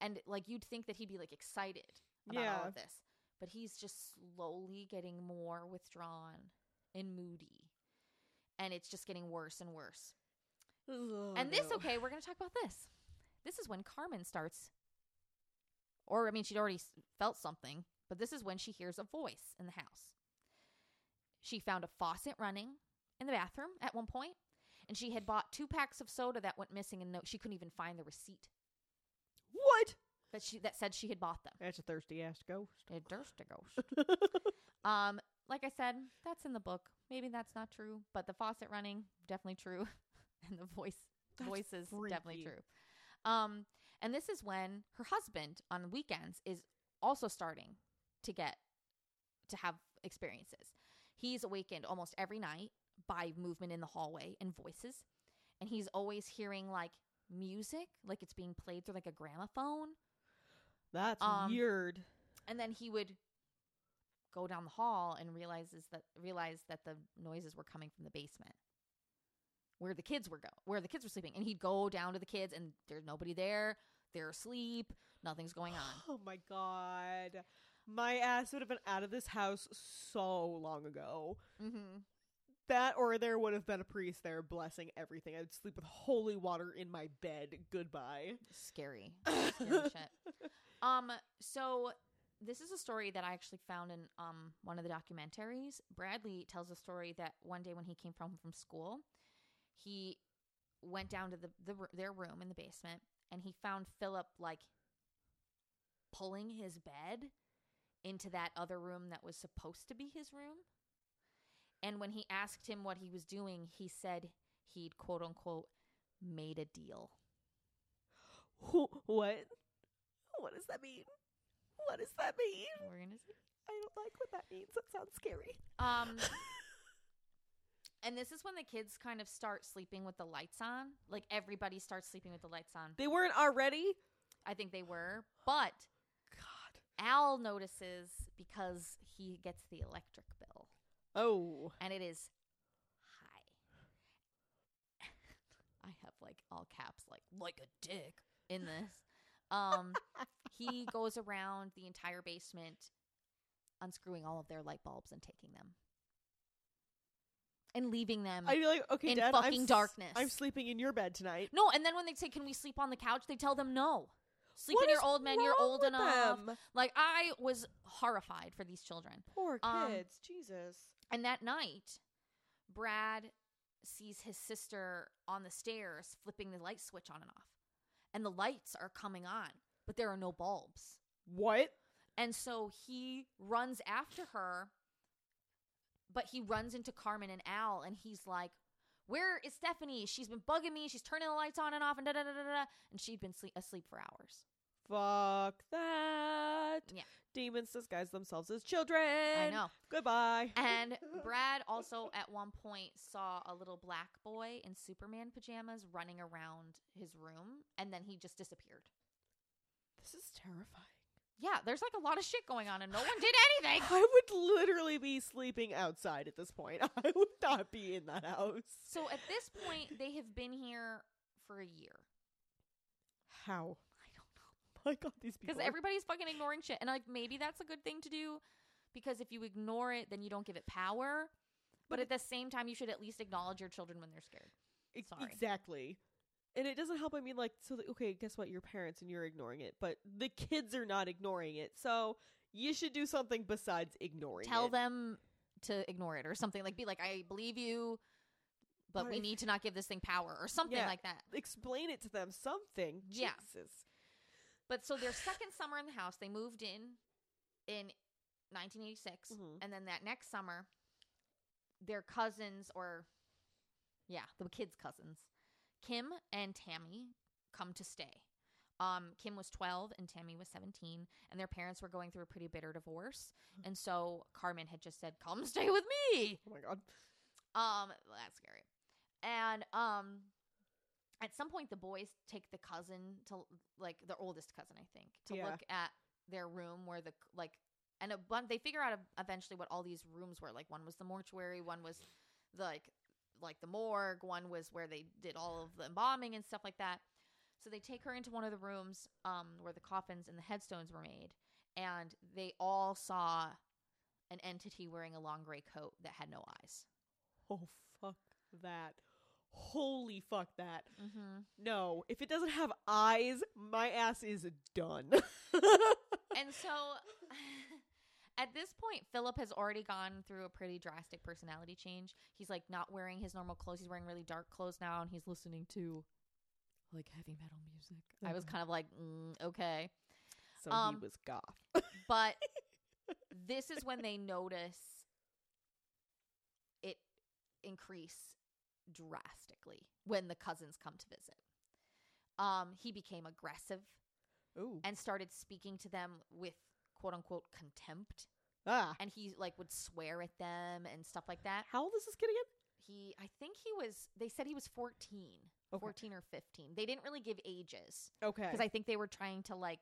and like you'd think that he'd be like excited about all Yeah. of this, but he's just slowly getting more withdrawn and moody, and it's just getting worse and worse. Oh, and this, no. okay, we're gonna talk about this. This is when Carmen starts, or I mean, she'd already felt something, but this is when she hears a voice in the house. She found a faucet running in the bathroom at one point, and she had bought two packs of soda that went missing, and no, she couldn't even find the receipt What? That she that said she had bought them. That's a thirsty ass ghost. A durst a ghost. <laughs> um, like I said, that's in the book. Maybe that's not true, but the faucet running definitely true, <laughs> and the voice That's voice is definitely true. Um, And this is when her husband on weekends is also starting to get to have experiences. He's awakened almost every night by movement in the hallway and voices. And he's always hearing like music, like it's being played through like a gramophone. That's Um, weird. And then he would go down the hall and realizes that realize that the noises were coming from the basement. Where the kids were go where the kids were sleeping. And he'd go down to the kids and there's nobody there. They're asleep. Nothing's going on. <sighs> Oh my god. My ass would have been out of this house so long ago. mm-hmm. That or there would have been a priest there blessing everything. I'd sleep with holy water in my bed. Goodbye. Scary. <laughs> Scary shit. Um, so this is a story that I actually found in um one of the documentaries. Bradley tells a story that one day when he came home from school, he went down to the, the their room in the basement and he found Philip like pulling his bed into that other room that was supposed to be his room. And when he asked him what he was doing, he said he'd quote unquote made a deal. Wh- <laughs> what? What does that mean? What does that mean? We're gonna see. I don't like what that means. That sounds scary. Um, <laughs> and this is when the kids kind of start sleeping with the lights on. Like everybody starts sleeping with the lights on. They weren't already? I think they were, but God. Al notices because he gets the electric bill, Oh. and it is high. <laughs> I have like all caps, like like a dick in this. Um, he <laughs> goes around the entire basement, unscrewing all of their light bulbs and taking them, and leaving them. I'd be like, okay, in Dad, I'm fucking darkness. I'm sleeping in your bed tonight. No, and then when they say, "Can we sleep on the couch?" they tell them no. Sleep What in your old man. You're old enough. them? Like I was horrified for these children. Poor Um, kids. Jesus. And that night, Brad sees his sister on the stairs flipping the light switch on and off, and the lights are coming on, but there are no bulbs. What? And so he runs after her, but he runs into Carmen and Al, and he's like, "Where is Stephanie? She's been bugging me. She's turning the lights on and off, and da da da da da." And she'd been sleep- asleep for hours. Fuck that. Yeah. Demons disguise themselves as children. I know. Goodbye. <laughs> And Brad also at one point saw a little black boy in Superman pajamas running around his room, and then he just disappeared. this is terrifying. Yeah, there's like a lot of shit going on, and no one did anything. <laughs> I would literally be sleeping outside at this point. <laughs> I would not be in that house. So at this point, they have been here for a year. How? My God, these people. because are- everybody's fucking ignoring shit and like maybe that's a good thing to do because if you ignore it then you don't give it power but, But at the same time you should at least acknowledge your children when they're scared sorry. Exactly. And it doesn't help. I mean, like, so, the, okay, guess what? You're parents and you're ignoring it, but the kids are not ignoring it. So you should do something besides ignoring it. tell it. them to ignore it or something like be like i believe you but we need to not give this thing power or something Yeah. like that Explain it to them. Something. Yeah. Jesus. But so their second summer in the house they moved in in 1986 Mhm. and then that next summer their cousins or yeah the kids cousins kim and tammy come to stay. Um kim was 12 and tammy was 17 and their parents were going through a pretty bitter divorce. And so carmen had just said come stay with me. Oh my God. um that's scary. And um at some point the boys take the cousin to like the oldest cousin i think to Yeah. look at their room where the like and a bun- they figure out ev- eventually what all these rooms were like one was the mortuary one was the, like like the morgue one was where they did all of the embalming and stuff like that so they take her into one of the rooms um where the coffins and the headstones were made and they all saw an entity wearing a long gray coat that had no eyes Oh, fuck that. Holy fuck that. mm-hmm. No, if it doesn't have eyes, my ass is done. <laughs> and so <laughs> at this point philip has already gone through a pretty drastic personality change he's like not wearing his normal clothes he's wearing really dark clothes now and he's listening to like heavy metal music i was Uh-huh. kind of like mm, okay so Um, he was goth. but <laughs> this is when they notice it increase drastically when the cousins come to visit Um, he became aggressive Ooh. and started speaking to them with quote unquote contempt. Ah. And he like would swear at them and stuff like that. How old is this kid again? He, I think he was. They said he was 14, Okay. 14 or 15. They didn't really give ages Okay. because I think they were trying to like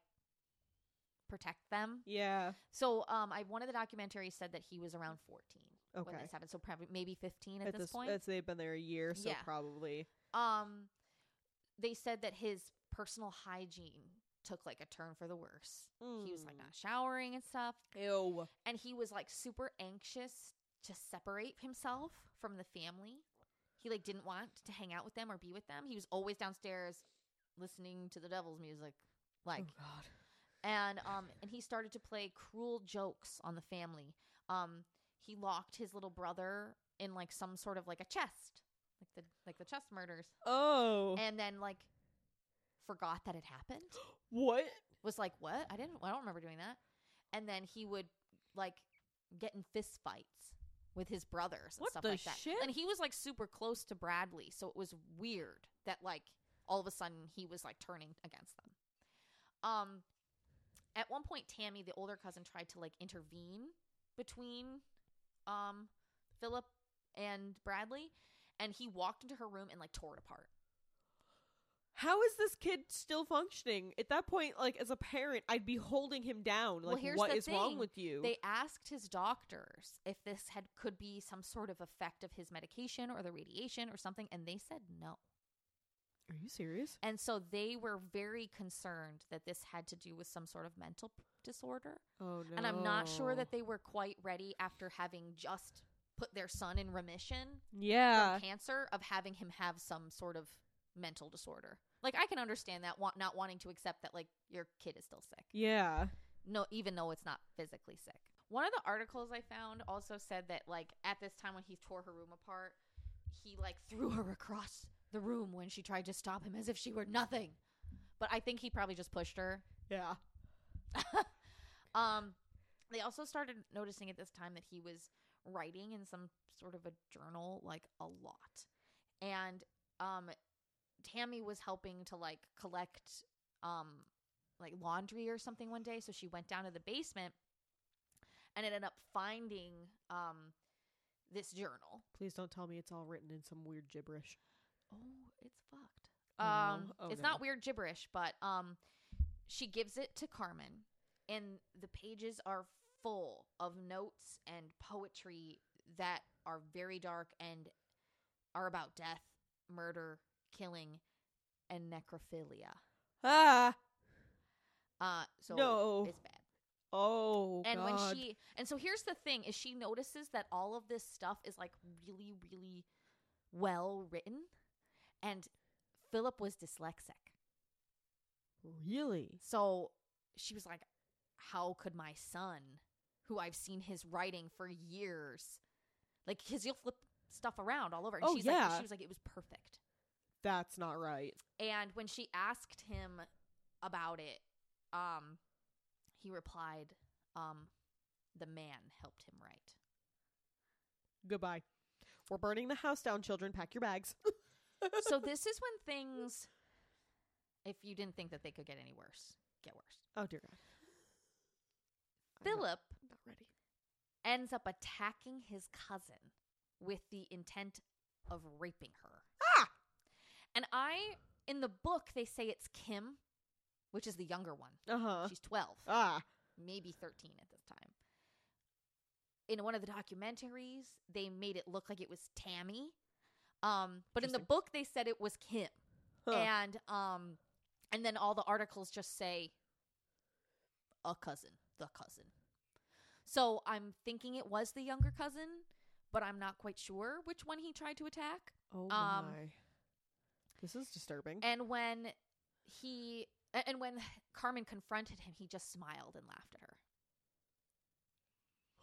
protect them. yeah. So, um, I one of the documentaries said that he was around 14 when Okay. this happened. So probably maybe 15 at, At this, this point. they've been there a year, so Yeah. probably. Um, they said that his personal hygiene took like a turn for the worse. He was like Mm. not showering and stuff, Ew. and he was like super anxious to separate himself from the family. He like didn't want to hang out with them or be with them. He was always downstairs listening to the devil's music, like oh God. and um and he started to play cruel jokes on the family. Um, he locked his little brother in like some sort of like a chest, like the like the chest murders Oh. and then like forgot that it happened. <gasps> what? Was like, "What? I didn't I don't remember doing that." And then he would like get in fist fights with his brothers and What stuff the like that. shit? And he was like super close to Bradley, so it was weird that like all of a sudden he was like turning against them. Um at one point Tammy, the older cousin tried to like intervene between um Philip and Bradley and he walked into her room and like tore it apart. How is this kid still functioning? At that point, like as a parent, I'd be holding him down. Well, Like, here's what is wrong with you? They asked his doctors if this had could be some sort of effect of his medication or the radiation or something, and they said no. Are you serious? And so they were very concerned that this had to do with some sort of mental p- disorder. Oh no. And I'm not sure that they were quite ready after having just put their son in remission Yeah. from cancer of having him have some sort of mental disorder. Like I can understand that wa- not wanting to accept that like your kid is still sick. Yeah. no even though it's not physically sick one of the articles i found also said that like at this time when he tore her room apart he like threw her <laughs> across the room when she tried to stop him as if she were nothing. But i think he probably just pushed her. Yeah. <laughs> um they also started noticing at this time that he was writing in some sort of a journal like a lot. And um tammy was helping to like collect um like laundry or something one day. So she went down to the basement and ended up finding um this journal. Please don't tell me it's all written in some weird gibberish. Oh it's fucked Oh, um oh it's no. not weird gibberish but um she gives it to carmen and the pages are full of notes and poetry that are very dark and are about death murder killing and necrophilia Ah. uh so No. it's bad Oh and God. when she and so here's the thing is she notices that all of this stuff is like really really well written and philip was dyslexic really. so she was like how could my son who i've seen his writing for years like because you'll flip stuff around all over and Oh, she's like yeah. she was like it was perfect That's not right. and when she asked him about it um he replied um the man helped him write Goodbye. We're burning the house down, children. Pack your bags. <laughs> so this is when things if you didn't think that they could get any worse get worse oh dear God. I'm not- philip not ready. ends up attacking his cousin with the intent of raping her Ah. and i in the book they say it's kim which is the younger one Uh huh. she's 12 Ah. maybe 13 at this time in one of the documentaries they made it look like it was tammy um but in the book they said it was kim Huh. and um and then all the articles just say a cousin the cousin so i'm thinking it was the younger cousin but i'm not quite sure which one he tried to attack oh um, my. This is disturbing. and when he a- and when carmen confronted him he just smiled and laughed at her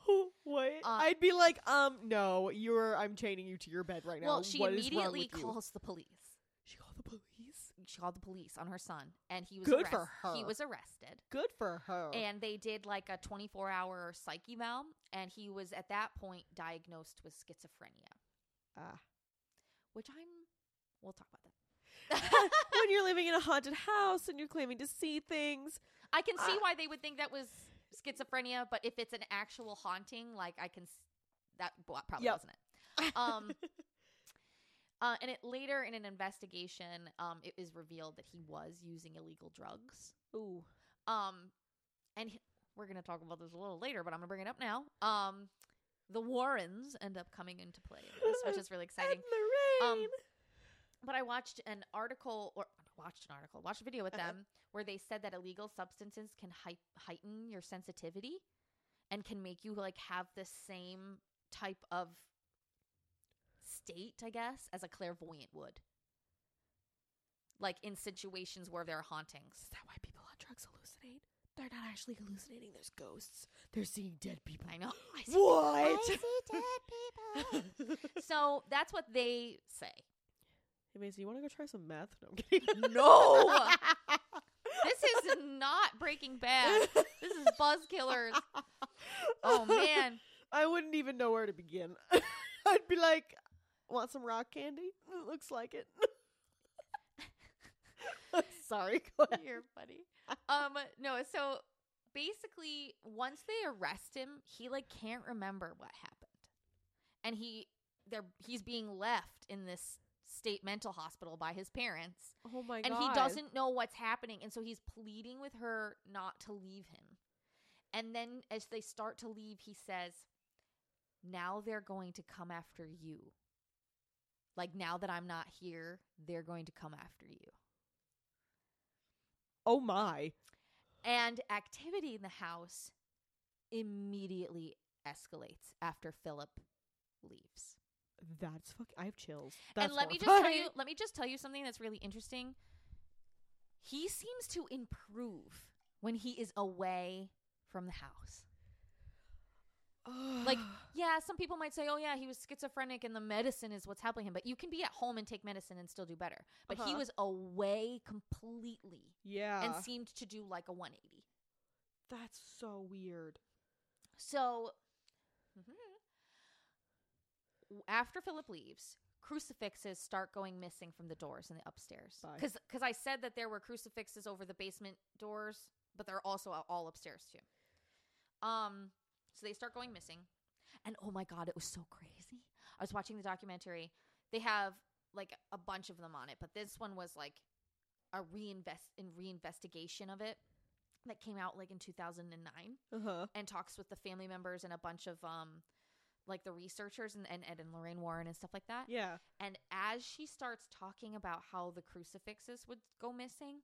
<laughs> what? Uh, I'd be like, um, no, you're. I'm chaining you to your bed right now. well she What immediately calls the police She called the police. she called the police on her son and he was Good for arrest- he was arrested Good for her. and they did like a 24 hour psych eval and he was at that point diagnosed with schizophrenia ah, which i'm we'll talk about that <laughs> when you're living in a haunted house and you're claiming to see things. I can see Uh, why they would think that was schizophrenia, but if it's an actual haunting, like I can, s- that probably Yep. wasn't it. Um, <laughs> uh, and it later in an investigation, um, it is revealed that he was using illegal drugs. Ooh. Um, and he- we're gonna talk about this a little later, but I'm gonna bring it up now. Um, the Warrens end up coming into play in this, which is really <laughs> exciting. Um. But I watched an article, or watched an article, watched a video with Uh-huh. them where they said that illegal substances can hei- heighten your sensitivity and can make you like have the same type of state, I guess, as a clairvoyant would. Like in situations where there are hauntings. Is that why people on drugs hallucinate? They're not actually hallucinating. There's ghosts. They're seeing dead people. I know. I see- What? I see dead people. <laughs> so that's what they say. Hey, Macy, you want to go try some meth? No, I'm kidding. No. <laughs> This is not Breaking Bad. This is Buzz Killers. Oh man. <laughs> I wouldn't even know where to begin. <laughs> I'd be like, want some rock candy? It looks like it. Sorry. You're funny. Um, no, so basically once they arrest him, he like can't remember what happened. And he they're he's being left in this state mental hospital by his parents. Oh my and he doesn't know what's happening and so he's pleading with her not to leave him. And then as they start to leave, he says, "Now they're going to come after you." Like now that I'm not here, they're going to come after you. Oh my. And activity in the house immediately escalates after Philip leaves. That's fuck. I have chills. That's and let me just tell you, let me just tell you something that's really interesting. He seems to improve when he is away from the house. Like, <sighs> yeah, some people might say, "Oh yeah, he was schizophrenic and the medicine is what's helping him." But you can be at home and take medicine and still do better. But he Uh-huh. was away completely yeah, and seemed to do like a 180. that's so weird. So, w- after Philip leaves, crucifixes start going missing from the doors in the upstairs. Bye. Because I said that there were crucifixes over the basement doors, but they're also all upstairs too. Um, so they start going missing, and oh my god, it was so crazy. I was watching the documentary. They have like a bunch of them on it, but this one was like a reinvest in reinvestigation of it that came out like in 2009 Uh huh. and talks with the family members and a bunch of um like the researchers and, and Ed and Lorraine Warren and stuff like that. Yeah. And as she starts talking about how the crucifixes would go missing,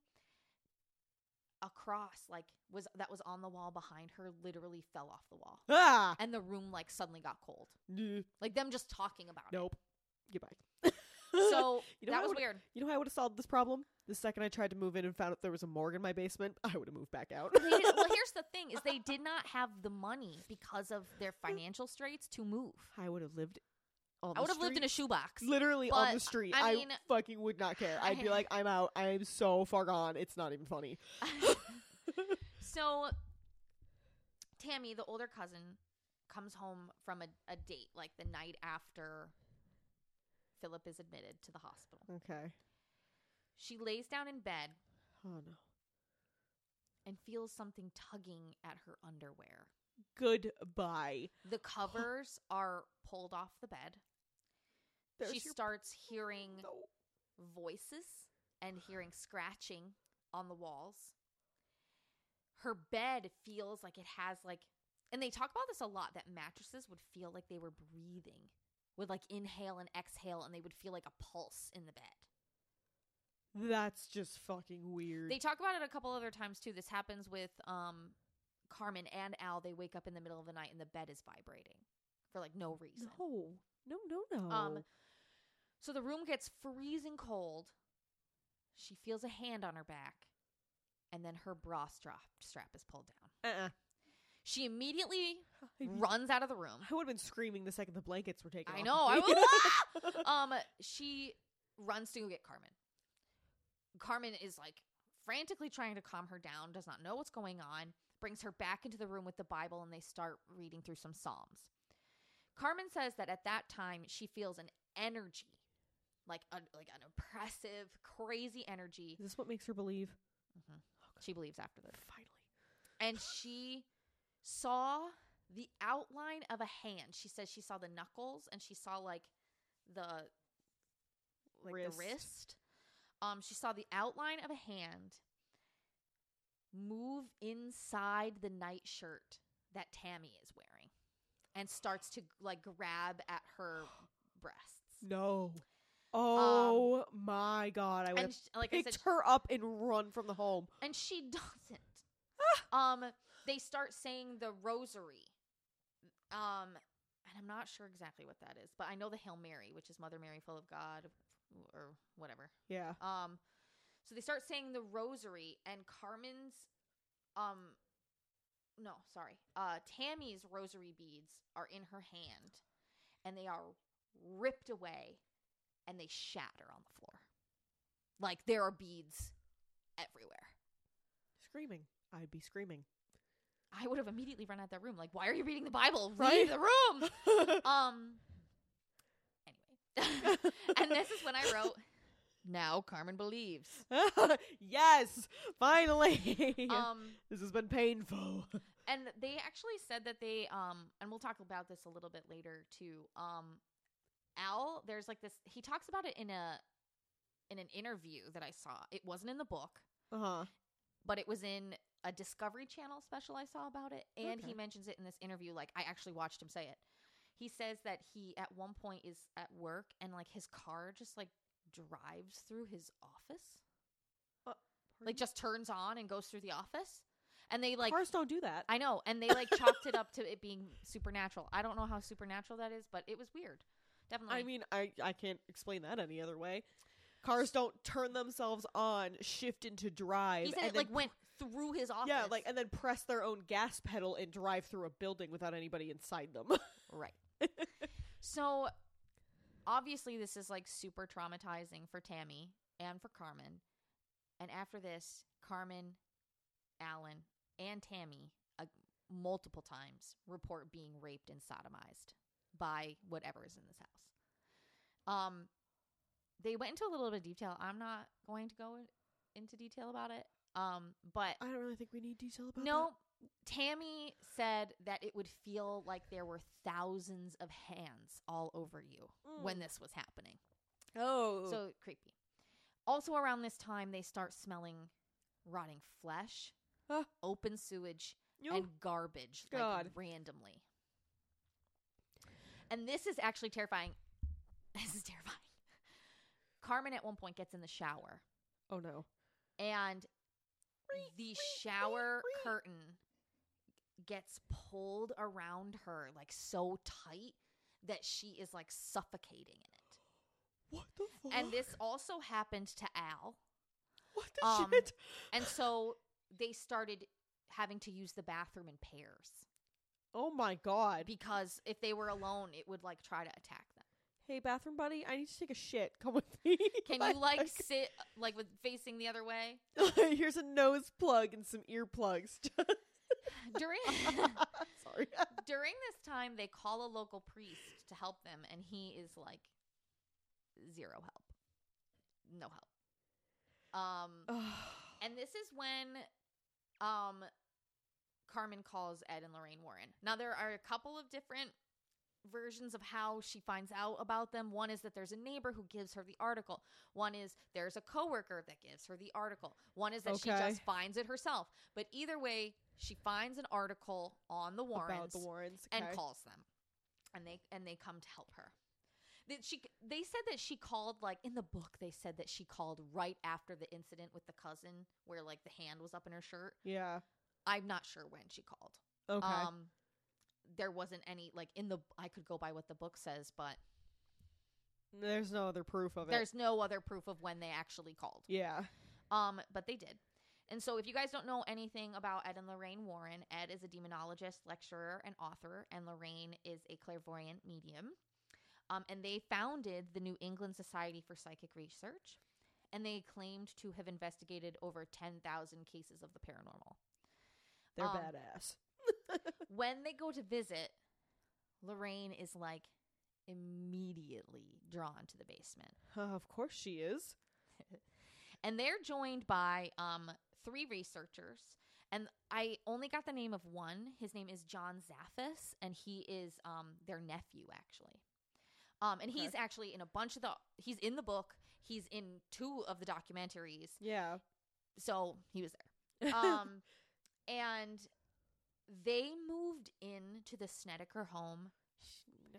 a cross like was that was on the wall behind her literally fell off the wall. Ah. And the room like suddenly got cold. N- Like them just talking about Nope. Goodbye. it. So <laughs> You know that was weird. You know how I would have solved this problem? The second I tried to move in and found out there was a morgue in my basement, <laughs> I would have moved back out. Well, <laughs> here's the thing: is they did not have the money because of their financial straits to move. I would have lived on I would have lived in a shoebox. literally on the street. I I, fucking would not care. I'd be like, I'm out. I am so far gone. It's not even funny. <laughs> so Tammy, the older cousin, comes home from a, a date like the night after Philip is admitted to the hospital. Okay. She lays down in bed Oh no. and feels something tugging at her underwear. Goodbye. The covers <gasps> are pulled off the bed. There's she your- starts hearing No. voices and hearing scratching on the walls. Her bed feels like it has like and they talk about this a lot that mattresses would feel like they were breathing. Would like inhale and exhale and they would feel like a pulse in the bed. That's just fucking weird. They talk about it a couple other times too. This happens with um Carmen and Al. They wake up in the middle of the night and the bed is vibrating for like no reason. no. No, no, no. Um, So the room gets freezing cold. She feels a hand on her back, and then her bra strap strap is pulled down. uh-uh. She immediately <laughs> runs out of the room. I would have been screaming the second the blankets were taken I off know. I <laughs> was. um, she runs to go get Carmen. Carmen is like frantically trying to calm her down. Does not know what's going on. Brings her back into the room with the Bible, and they start reading through some psalms. Carmen says that at that time she feels an energy like a, like an oppressive, crazy energy. Is this what makes her believe? Mm-hmm. She believes after this, Finally. and she saw the outline of a hand. She says she saw the knuckles and she saw like the like Wrist. the wrist. Um, she saw the outline of a hand move inside the nightshirt that Tammy is wearing, and starts to like grab at her <gasps> breasts. No. Oh my god! I would Um, And have sh- like I said, her up and run from the home. and she <laughs> doesn't. um, they start saying the rosary. Um, and I'm not sure exactly what that is, but I know the Hail Mary, which is Mother Mary, full of God, or whatever. Yeah. Um, so they start saying the rosary, and Carmen's, um, no, sorry, uh, Tammy's rosary beads are in her hand, and they are ripped away, and they shatter on the floor, like there are beads everywhere. Screaming. I'd be screaming. I would have immediately run out of that room. Like, why are you reading the Bible? Right? Leave the room. <laughs> um. <laughs> And this is when I wrote. Now Carmen believes. <laughs> yes, finally. <laughs> Um, this has been painful. and they actually said that they um, and we'll talk about this a little bit later too. Um, Al, there's like this. He talks about it in a in an interview that I saw. It wasn't in the book, Uh huh. but it was in a Discovery Channel special I saw about it, and he mentions it in this interview. Like I actually watched him say it. He says that he at one point is at work and like his car just like drives through his office, uh, like just turns on and goes through the office, and they like cars don't do that. I know, and they like chalked it up to it being supernatural. I don't know how supernatural that is, but it was weird. Definitely. I mean, I I can't explain that any other way. Cars don't turn themselves on, shift into drive, he said and it like went through his office. yeah, like and then press their own gas pedal and drive through a building without anybody inside them. <laughs> right. So obviously this is like super traumatizing for Tammy and for Carmen. And after this, Carmen, Alan, and Tammy uh, multiple times report being raped and sodomized by whatever is in this house. Um, they went into a little bit of detail. I'm not going to go into detail about it. Um, but I don't really think we need detail about no, Tammy said that it would feel like there were thousands of hands all over you when Mm. this was happening. Oh, So creepy. Also, around this time, they start smelling rotting flesh, Ah. open sewage, you and garbage like randomly. And this is actually terrifying. <laughs> This is terrifying. Carmen at one point gets in the shower oh no, and the shower curtain gets pulled around her like so tight that she is like suffocating in it. what the fuck? And this also happened to Al. what the um, shit? And so they started having to use the bathroom in pairs Oh my god! because if they were alone, it would like try to attack them. Hey, bathroom buddy, I need to take a shit. Come with me. <laughs> Can you <laughs> like sit like with facing the other way? <laughs> Here's a nose plug and some earplugs. <laughs> During <laughs> Sorry. <laughs> during this time they call a local priest to help them and he is like zero help. No help. Um <sighs> and this is when um Carmen calls Ed and Lorraine Warren. Now there are a couple of different versions of how she finds out about them. One is that there's a neighbor who gives her the article. One is there's a coworker that gives her the article. One is that she Okay. just finds it herself. But either way, she finds an article on the Warrens the Warrens. and calls them. And they and they come to help her. That she they said that she called like in the book they said that she called right after the incident with the cousin where like the hand was up in her shirt. Yeah. I'm not sure when she called. Okay. Um there wasn't any like in the I could go by what the book says, but There's no other proof of it. there's no other proof of when they actually called. yeah. Um, but they did. And so if you guys don't know anything about Ed and Lorraine Warren, Ed is a demonologist, lecturer, and author, and Lorraine is a clairvoyant medium. Um, and they founded the New England Society for Psychic Research, and they claimed to have investigated over 10,000 cases of the paranormal. They're Um, badass. <laughs> when they go to visit, Lorraine is like, immediately drawn to the basement. Uh, of course she is. <laughs> and they're joined by um, three researchers. And I only got the name of one. His name is John Zaffis, and he is um, their nephew, actually. Um, and he's actually in a bunch of the. He's in the book. He's in two of the documentaries. Yeah. So he was there. <laughs> Um, and they moved into the Snedeker home,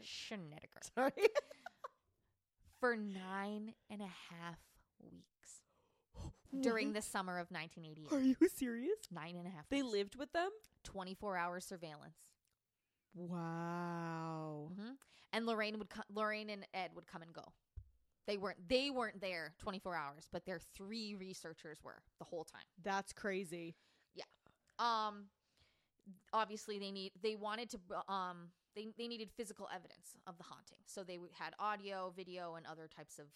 Snedeker, Sorry. <laughs> for nine and a half weeks during the summer of 1988. Are you serious? Nine and a half. They lived with them? 24 hour surveillance. Wow. hmm And Lorraine would co- Lorraine and Ed would come and go. They weren't they weren't there 24 hours, but their three researchers were the whole time. That's crazy. Yeah. Um obviously they need they wanted to um they they needed physical evidence of the haunting. So they had audio, video and other types of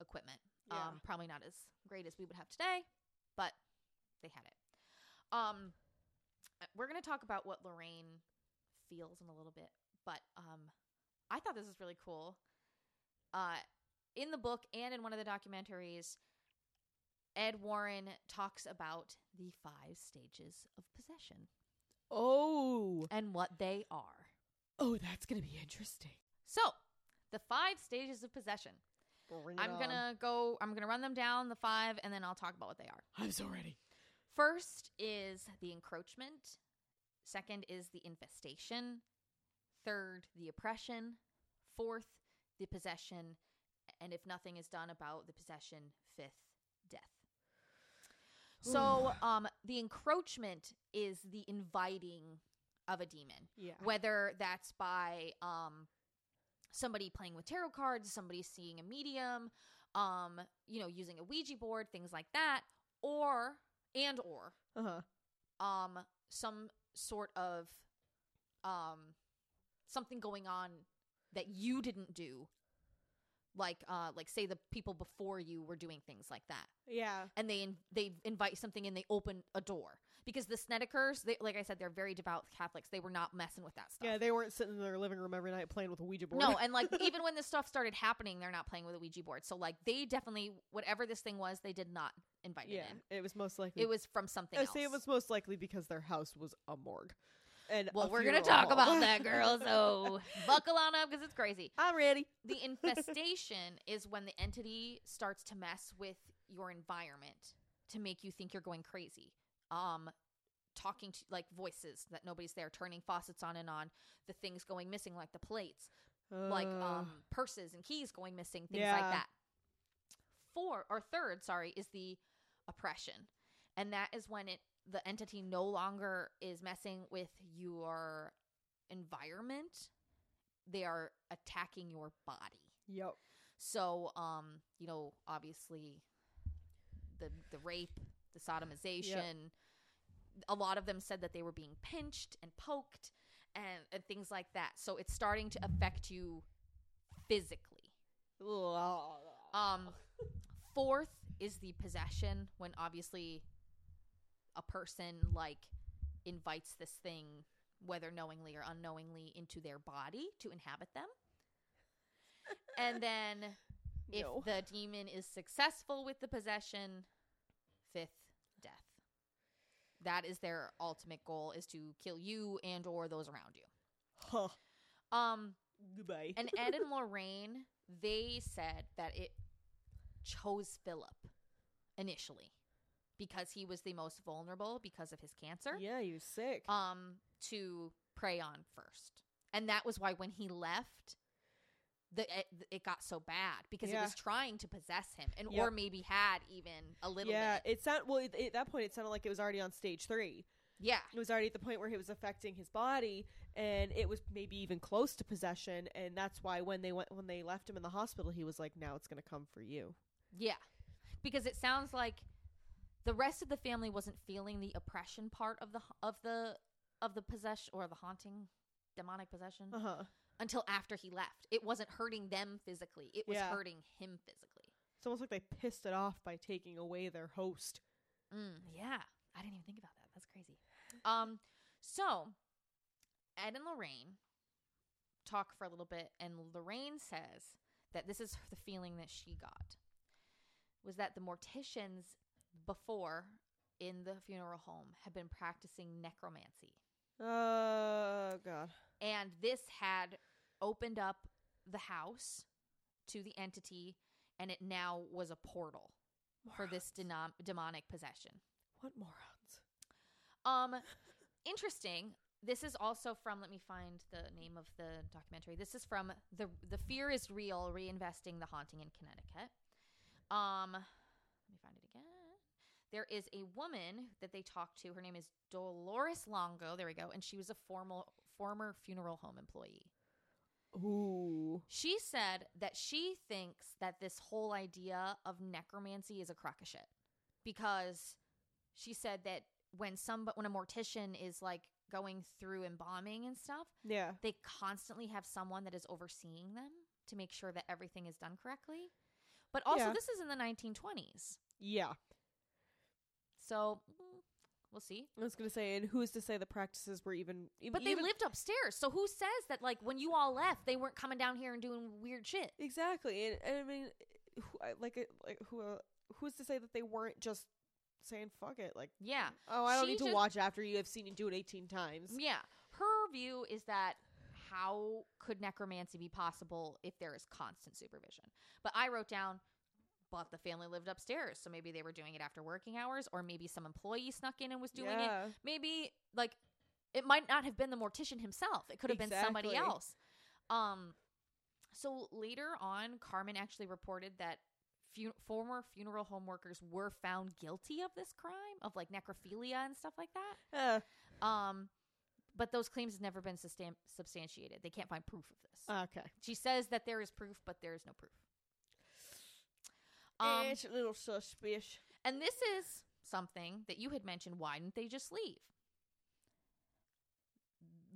equipment. Yeah. Um probably not as great as we would have today, but they had it. Um uh, we're going to talk about what Lorraine feels in a little bit, but um I thought this was really cool. Uh in the book and in one of the documentaries Ed Warren talks about the five stages of possession Oh. and what they are. Oh, that's going to be interesting. So, the five stages of possession. Bring I'm going to go I'm going to run them down the five and then I'll talk about what they are. I'm so ready. First is the encroachment. Second is the infestation. Third, the oppression. Fourth, the possession. And if nothing is done about the possession, fifth, death. So, <sighs> um, the encroachment is the inviting of a demon, Yeah. whether that's by um, somebody playing with tarot cards, somebody seeing a medium, um, you know, using a Ouija board, things like that, or and or Uh-huh. um some sort of um something going on that you didn't do like uh like say the people before you were doing things like that Yeah. and they in, they invite something and they open a door because the Snedekers they like I said they're very devout Catholics they were not messing with that stuff Yeah, they weren't sitting in their living room every night playing with a Ouija board. no, and like <laughs> even when this stuff started happening, they're not playing with a Ouija board. So like they definitely whatever this thing was, they did not invite yeah, it in. it was most likely. It was from something I else. say it was most likely because their house was a morgue. And well, we're gonna talk home. about that, <laughs> girl. So buckle on up because it's crazy. I'm ready. The infestation <laughs> is when the entity starts to mess with your environment to make you think you're going crazy. Um, talking to like voices that nobody's there, turning faucets on and on, the things going missing like the plates, like Uh, um purses and keys going missing, things Yeah. like that. Four or third, sorry, is the oppression. And that is when it the entity no longer is messing with your environment. They are attacking your body. Yep. So, um, you know, obviously the the rape, the sodomization, a lot of them said that they were being pinched and poked and, and things like that. So it's starting to affect you physically. Um fourth is the possession when obviously a person like invites this thing whether knowingly or unknowingly into their body to inhabit them. and then if no. the demon is successful with the possession, fifth. That is their ultimate goal is to kill you and or those around you. Huh. Um Goodbye. and <laughs> Ed and Lorraine, they said that it chose Philip initially because he was the most vulnerable because of his cancer. yeah, he was sick. Um, to prey on first, and that was why when he left, the it, it got so bad because it was trying to possess him, and Yep. or maybe had even a little bit yeah, bit. it sound well it, at that point. It sounded like it was already on stage three. Yeah, It was already at the point where it was affecting his body, and it was maybe even close to possession. And that's why when they went when they left him in the hospital, he was like, "Now it's gonna come for you." yeah, because it sounds like the rest of the family wasn't feeling the oppression part of the of the of the possession or the haunting demonic possession Uh huh. Until after he left. It wasn't hurting them physically; it was Yeah. hurting him physically. It's almost like they pissed it off by taking away their host. Mm, yeah, I didn't even think about that. That's crazy. Um, so Ed and Lorraine talk for a little bit, and Lorraine says that this is the feeling that she got was that the morticians before in the funeral home had been practicing necromancy. Oh god. And this had opened up the house to the entity, and it now was a portal for this denom- demonic possession. What morons? Um, <laughs> interesting. This is also from. Let me find the name of the documentary. This is from the the Fear is Real: Reinvesting the Haunting in Connecticut. Um, let me find it again. There is a woman that they talked to. Her name is Dolores Longo. There we go. And she was a formal former funeral home employee. Ooh. She said that she thinks that this whole idea of necromancy is a crock of shit because she said that when some when a mortician is like going through embalming and stuff, Yeah. they constantly have someone that is overseeing them to make sure that everything is done correctly. But also, Yeah. this is in the 1920s, Yeah. So mm, we'll see. I was gonna say, and who's to say the practices were even? even But they even- lived upstairs, so who says that like when you all left, they weren't coming down here and doing weird shit? exactly, and, and I mean, who, I- like, like who? Uh, who's to say that they weren't just saying "fuck it"? Like, Yeah. oh, I don't She need to just- watch after you have seen you do it eighteen times. Yeah. Her view is that how could necromancy be possible if there is constant supervision? But I wrote down, but the family lived upstairs, so maybe they were doing it after working hours, or maybe some employee snuck in and was doing it. Maybe like it might not have been the mortician himself. It could have been somebody else. Um so later on Carmen actually reported that former funeral home workers were found guilty of this crime of like necrophilia and stuff like that. Uh, Um, but those claims have never been sustain- substantiated. They can't find proof of this. okay. she says that there is proof, but there is no proof. Um, it's a little suspicious. and this is something that you had mentioned. Why didn't they just leave?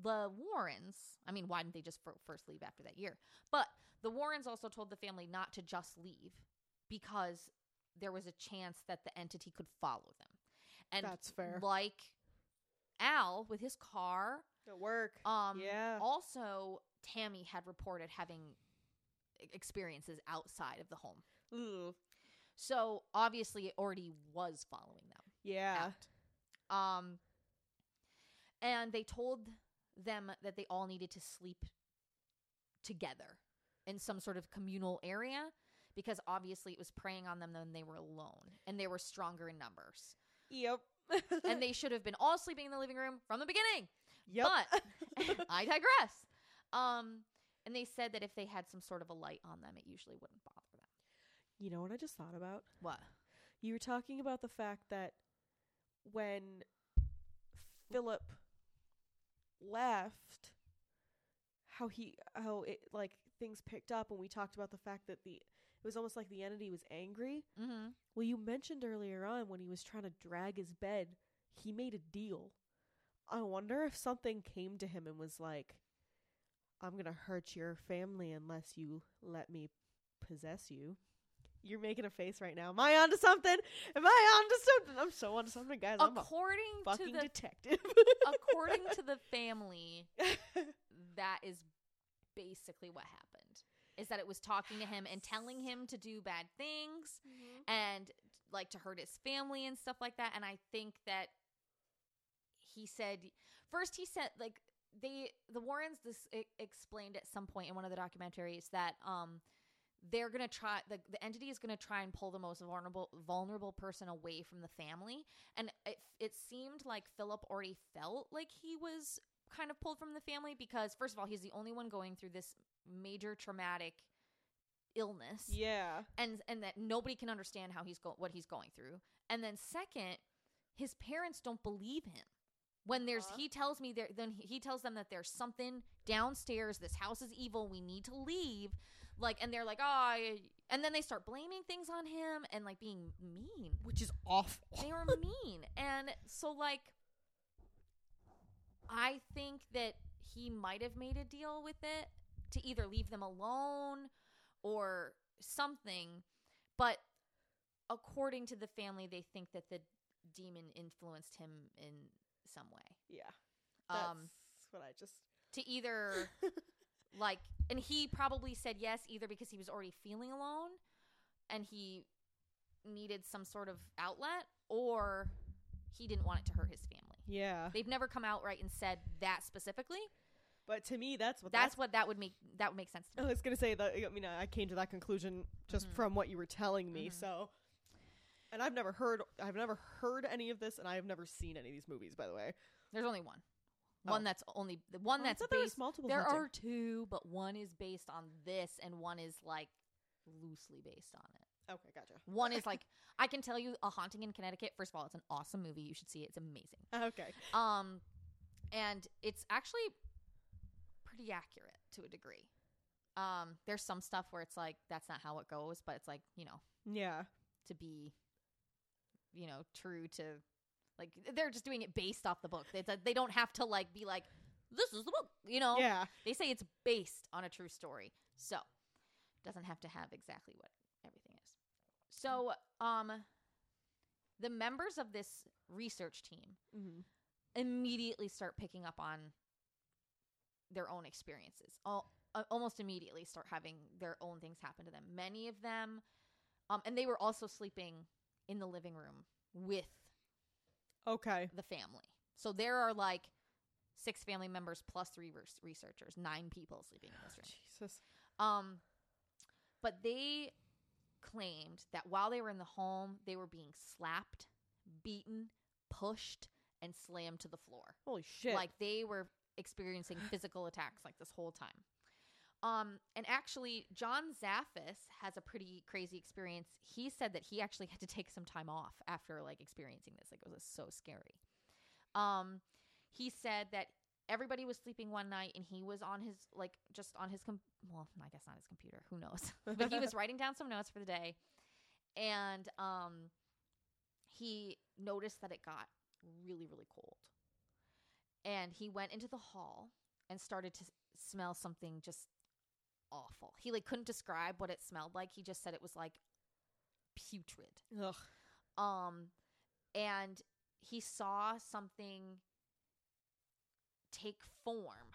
The Warrens, I mean, why didn't they just fir- first leave after that year? But the Warrens also told the family not to just leave because there was a chance that the entity could follow them. And That's fair. like Al with his car, At work. um, yeah. also Tammy had reported having experiences outside of the home. Ugh. So obviously it already was following them Yeah. out. Um and they told them that they all needed to sleep together in some sort of communal area because obviously it was preying on them when they were alone and they were stronger in numbers. Yep. and they should have been all sleeping in the living room from the beginning. yep. But <laughs> <laughs> I digress. Um, and they said that if they had some sort of a light on them, it usually wouldn't bother. You know what I just thought about? What? You were talking about the fact that when Philip left, how he how it like things picked up, and we talked about the fact that the it was almost like the entity was angry. Mm-hmm. Well, you mentioned earlier on when he was trying to drag his bed, he made a deal. I wonder if something came to him and was like, "I'm gonna hurt your family unless you let me possess you." You're making a face right now. Am I onto something? Am I onto something? I'm so onto something, guys. I'm a According to the detective. according to the <laughs> family, that is basically what happened. Is that it was talking to him and telling him to do bad things and like to hurt his family and stuff like that. And I think that he said first he said like they the Warrens this explained at some point in one of the documentaries that um they're gonna try the, the entity is gonna try and pull the most vulnerable vulnerable person away from the family and it, it seemed like philip already felt like he was kind of pulled from the family because first of all he's the only one going through this major traumatic illness yeah. and and that nobody can understand how he's go- what he's going through. And then second, his parents don't believe him. When there's Uh-huh. he tells me there then he tells them that there's something downstairs, this house is evil, we need to leave. Like and they're like, "Oh, I-" and then they start blaming things on him and like being mean. Which is awful. They were <laughs> mean. And so like I think that he might have made a deal with it to either leave them alone or something. But according to the family, they think that the demon influenced him in some way. yeah. That's Um, what I just. to either <laughs> like and he probably said yes either because he was already feeling alone and he needed some sort of outlet or he didn't want it to hurt his family. Yeah. They've never come out right and said that specifically. But to me, that's what That's what that would make that would make sense to me. I was gonna say that. I mean, I came to that conclusion just Mhm. from what you were telling me. Mhm. So, and I've never heard, I've never heard any of this, and I have never seen any of these movies. By the way, There's only one. Oh. One that's only the one Oh, I that's thought there was based multiple. There hunting. are two, but one is based on this and one is like loosely based on it. Okay, gotcha. One is <laughs> like I can tell you a haunting in Connecticut. First of all, it's an awesome movie. You should see it. It's amazing. Okay. Um and it's actually pretty accurate to a degree. Um there's some stuff where it's like that's not how it goes, but it's like, you know, Yeah. to be you know, true to like they're just doing it based off the book. They they don't have to like be like this is the book, you know. Yeah. They say it's based on a true story. So, doesn't have to have exactly what everything is. So, um the members of this research team Mm-hmm. immediately start picking up on their own experiences. All, uh, almost immediately start having their own things happen to them. Many of them um and they were also sleeping in the living room with Okay. the family. So there are like six family members plus three res- researchers, nine people sleeping in this room. <sighs> Jesus. Um, but they claimed that while they were in the home, they were being slapped, beaten, pushed, and slammed to the floor. Holy shit. Like they were experiencing physical attacks like this whole time. Um, and actually, John Zaffis has a pretty crazy experience. He said that he actually had to take some time off after like experiencing this. Like it was so scary. Um, he said that everybody was sleeping one night and he was on his like just on his com- well, I guess not his computer. Who knows? <laughs> but he was <laughs> writing down some notes for the day, and um, he noticed that it got really really cold, and he went into the hall and started to smell something just awful. He like couldn't describe what it smelled like. He just said it was like putrid. Ugh. Um, and he saw something take form,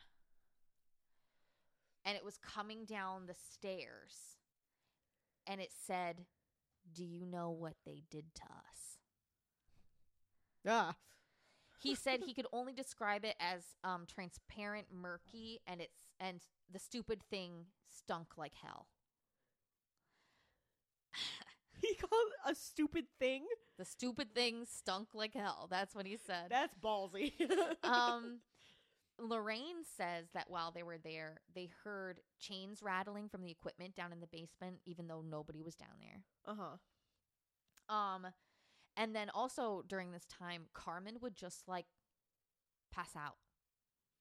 and it was coming down the stairs, and it said, "Do you know what they did to us?" Ah. He said he could only describe it as um, transparent, murky, and it's and the stupid thing stunk like hell. <laughs> He called a stupid thing. The stupid thing stunk like hell. That's what he said. That's ballsy. <laughs> um Lorraine says that while they were there, they heard chains rattling from the equipment down in the basement, even though nobody was down there. uh huh. Um, and then also during this time, Carmen would just like pass out.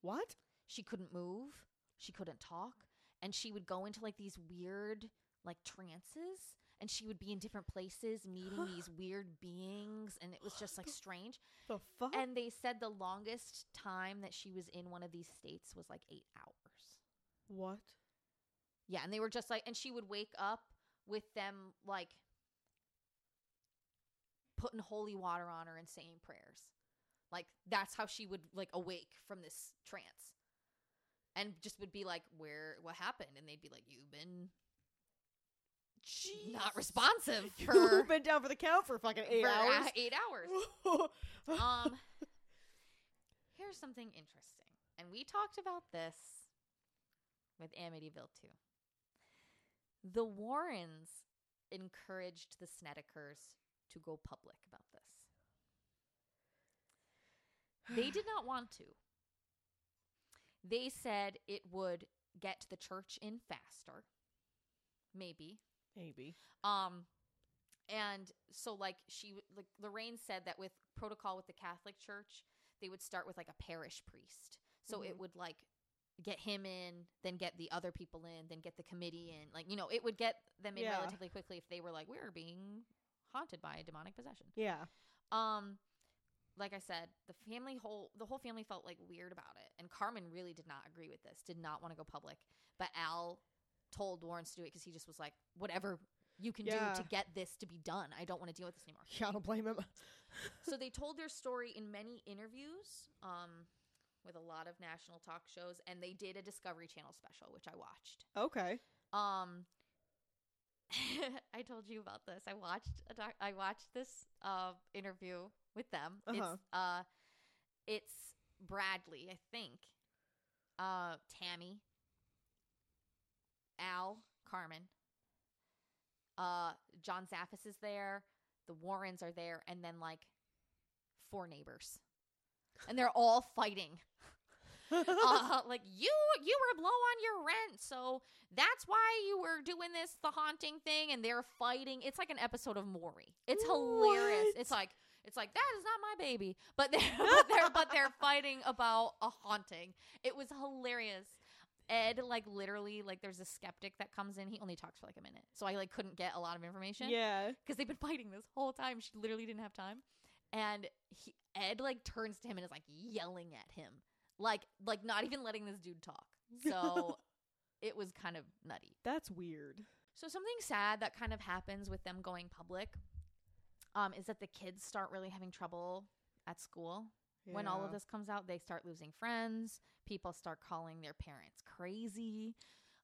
What? She couldn't move, she couldn't talk, and she would go into like these weird like trances. And she would be in different places meeting these <gasps> weird beings, and it was just like strange. The fuck? And they said the longest time that she was in one of these states was like eight hours. what? Yeah, and they were just like, and she would wake up with them like putting holy water on her and saying prayers. Like that's how she would like awake from this trance. And just would be like, "Where? What happened?" And they'd be like, "You've been not responsive <laughs> for, You've been down for the count for fucking eight for, uh, hours. eight hours." <laughs> um here's something interesting and we talked about this with amityville too the warrens encouraged the snedekers to go public about this they did not want to they said it would get the church in faster maybe Maybe. um, and so like she like Lorraine said that with protocol with the Catholic Church, they would start with like a parish priest. So it Mhm. would like get him in, then get the other people in, then get the committee in. Like you know, it would get them in Yeah. relatively quickly if they were like we're being haunted by a demonic possession. Yeah. Um, like I said, the family whole the whole family felt like weird about it, and Carmen really did not agree with this. Did not want to go public, but Al told Lorraine to do it because he just was like, whatever you can Yeah. do to get this to be done. I don't want to deal with this anymore. Yeah, I don't blame him. <laughs> so they told their story in many interviews. Um, with a lot of national talk shows, and they did a Discovery Channel special, which I watched. Okay. Um, <laughs> I told you about this. I watched a doc- I watched this uh interview with them. Uh-huh. It's uh, it's Bradley, I think. Uh, Tammy, Al, Carmen. Uh, John Zaffis is there. The Warrens are there, and then like four neighbors, and they're all fighting <laughs> <laughs> uh, like you you were low on your rent so that's why you were doing this the haunting thing and they're fighting. It's like an episode of Maury. It's hilarious. What? it's like it's like that is not my baby. But they're <laughs> but they're, but they're <laughs> fighting about a haunting. It was hilarious. Ed like literally like there's a skeptic that comes in. He only talks for like a minute. So I like couldn't get a lot of information yeah. because they've been fighting this whole time. She literally didn't have time, and he, Ed like turns to him and is like yelling at him, like like not even letting this dude talk. So <laughs> it was kind of nutty. That's weird. So something sad that kind of happens with them going public, um, is that the kids start really having trouble at school. When all of this comes out, they start losing friends. People start calling their parents crazy.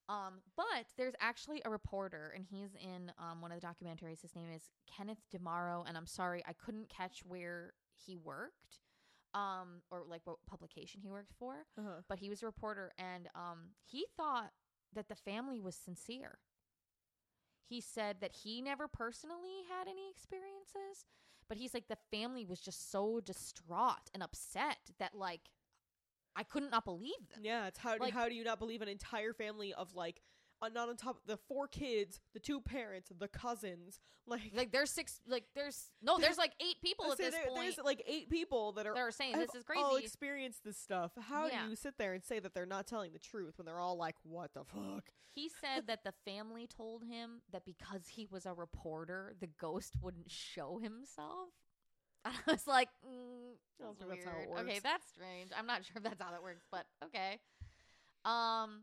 Um, but there's actually a reporter, and he's in um, one of the documentaries. His name is Kenneth DeMaro, and I'm sorry I couldn't catch where he worked, um, or like what publication he worked for. Uh-huh. But he was a reporter, and um, he thought that the family was sincere. He said that he never personally had any experiences, but he's like the family was just so distraught and upset that like I couldn't not believe them. Yeah, it's how Like- how do you not believe an entire family of like uh, not on top of the four kids, the two parents, the cousins, like Like there's six, like there's no, <laughs> there's like eight people at this there- point there's like eight people that are that are saying this is crazy. all experienced this stuff. How Yeah. do you sit there and say that they're not telling the truth when they're all like, "What the fuck?" He said that the family told him that because he was a reporter, the ghost wouldn't show himself. <laughs> I was like, mm, that's that's how it weird. Okay, that's strange. I'm not sure if that's how that works, but okay. Um,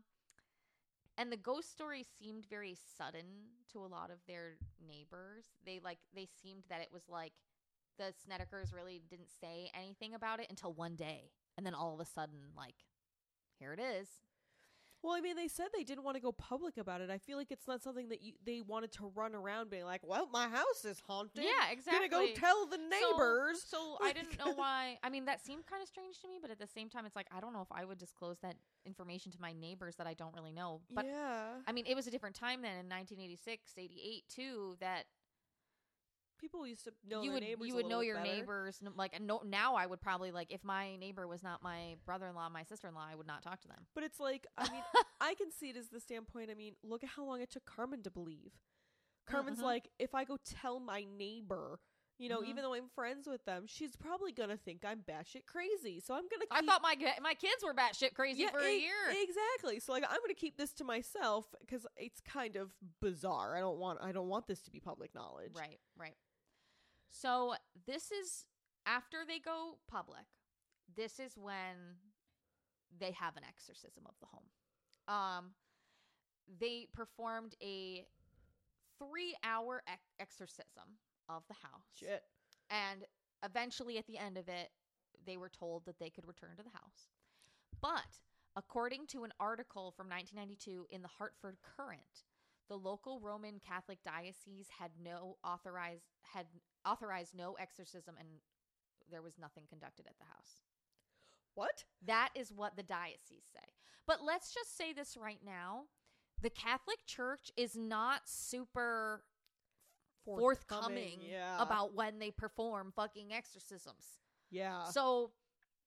and the ghost story seemed very sudden to a lot of their neighbors. They like they seemed that it was like the Snedekers really didn't say anything about it until one day, and then all of a sudden, like, here it is. Well, I mean, they said they didn't want to go public about it. I feel like it's not something that you, they wanted to run around being like, "Well, my house is haunted. Yeah, exactly. Gonna go tell the So- neighbors." So, <laughs> I didn't know <laughs> why. I mean, that seemed kind of strange to me, but at the same time, it's like I don't know if I would disclose that information to my neighbors that I don't really know. But yeah, I mean, it was a different time then in 1986, 88 too. That people used to know you would neighbors. you would know your better. neighbors. Like, no, now I would probably like if my neighbor was not my brother-in-law, my sister-in-law, I would not talk to them. But it's like, I mean, <laughs> I can see it as the standpoint. I mean, look at how long it took Carmen to believe. Carmen's mhm. like, if I go tell my neighbor, you know, Mhm. even though I'm friends with them, she's probably gonna think I'm batshit crazy. So I'm gonna. I thought my my kids were batshit crazy Yeah, for a e- year. Exactly. So like, I'm gonna keep this to myself because it's kind of bizarre. I don't want. I don't want this to be public knowledge. Right, right. So this is after they go public. This is when they have an exorcism of the home. Um, they performed a three-hour ex- exorcism of the house, Shit. and eventually, at the end of it, they were told that they could return to the house. But according to an article from 1992 in the Hartford Courant, the local Roman Catholic diocese had no authorized had authorized no exorcism and there was nothing conducted at the house. What? That is what the diocese say. But let's just say this right now. The Catholic Church is not super forthcoming Yeah. about when they perform fucking exorcisms. Yeah. So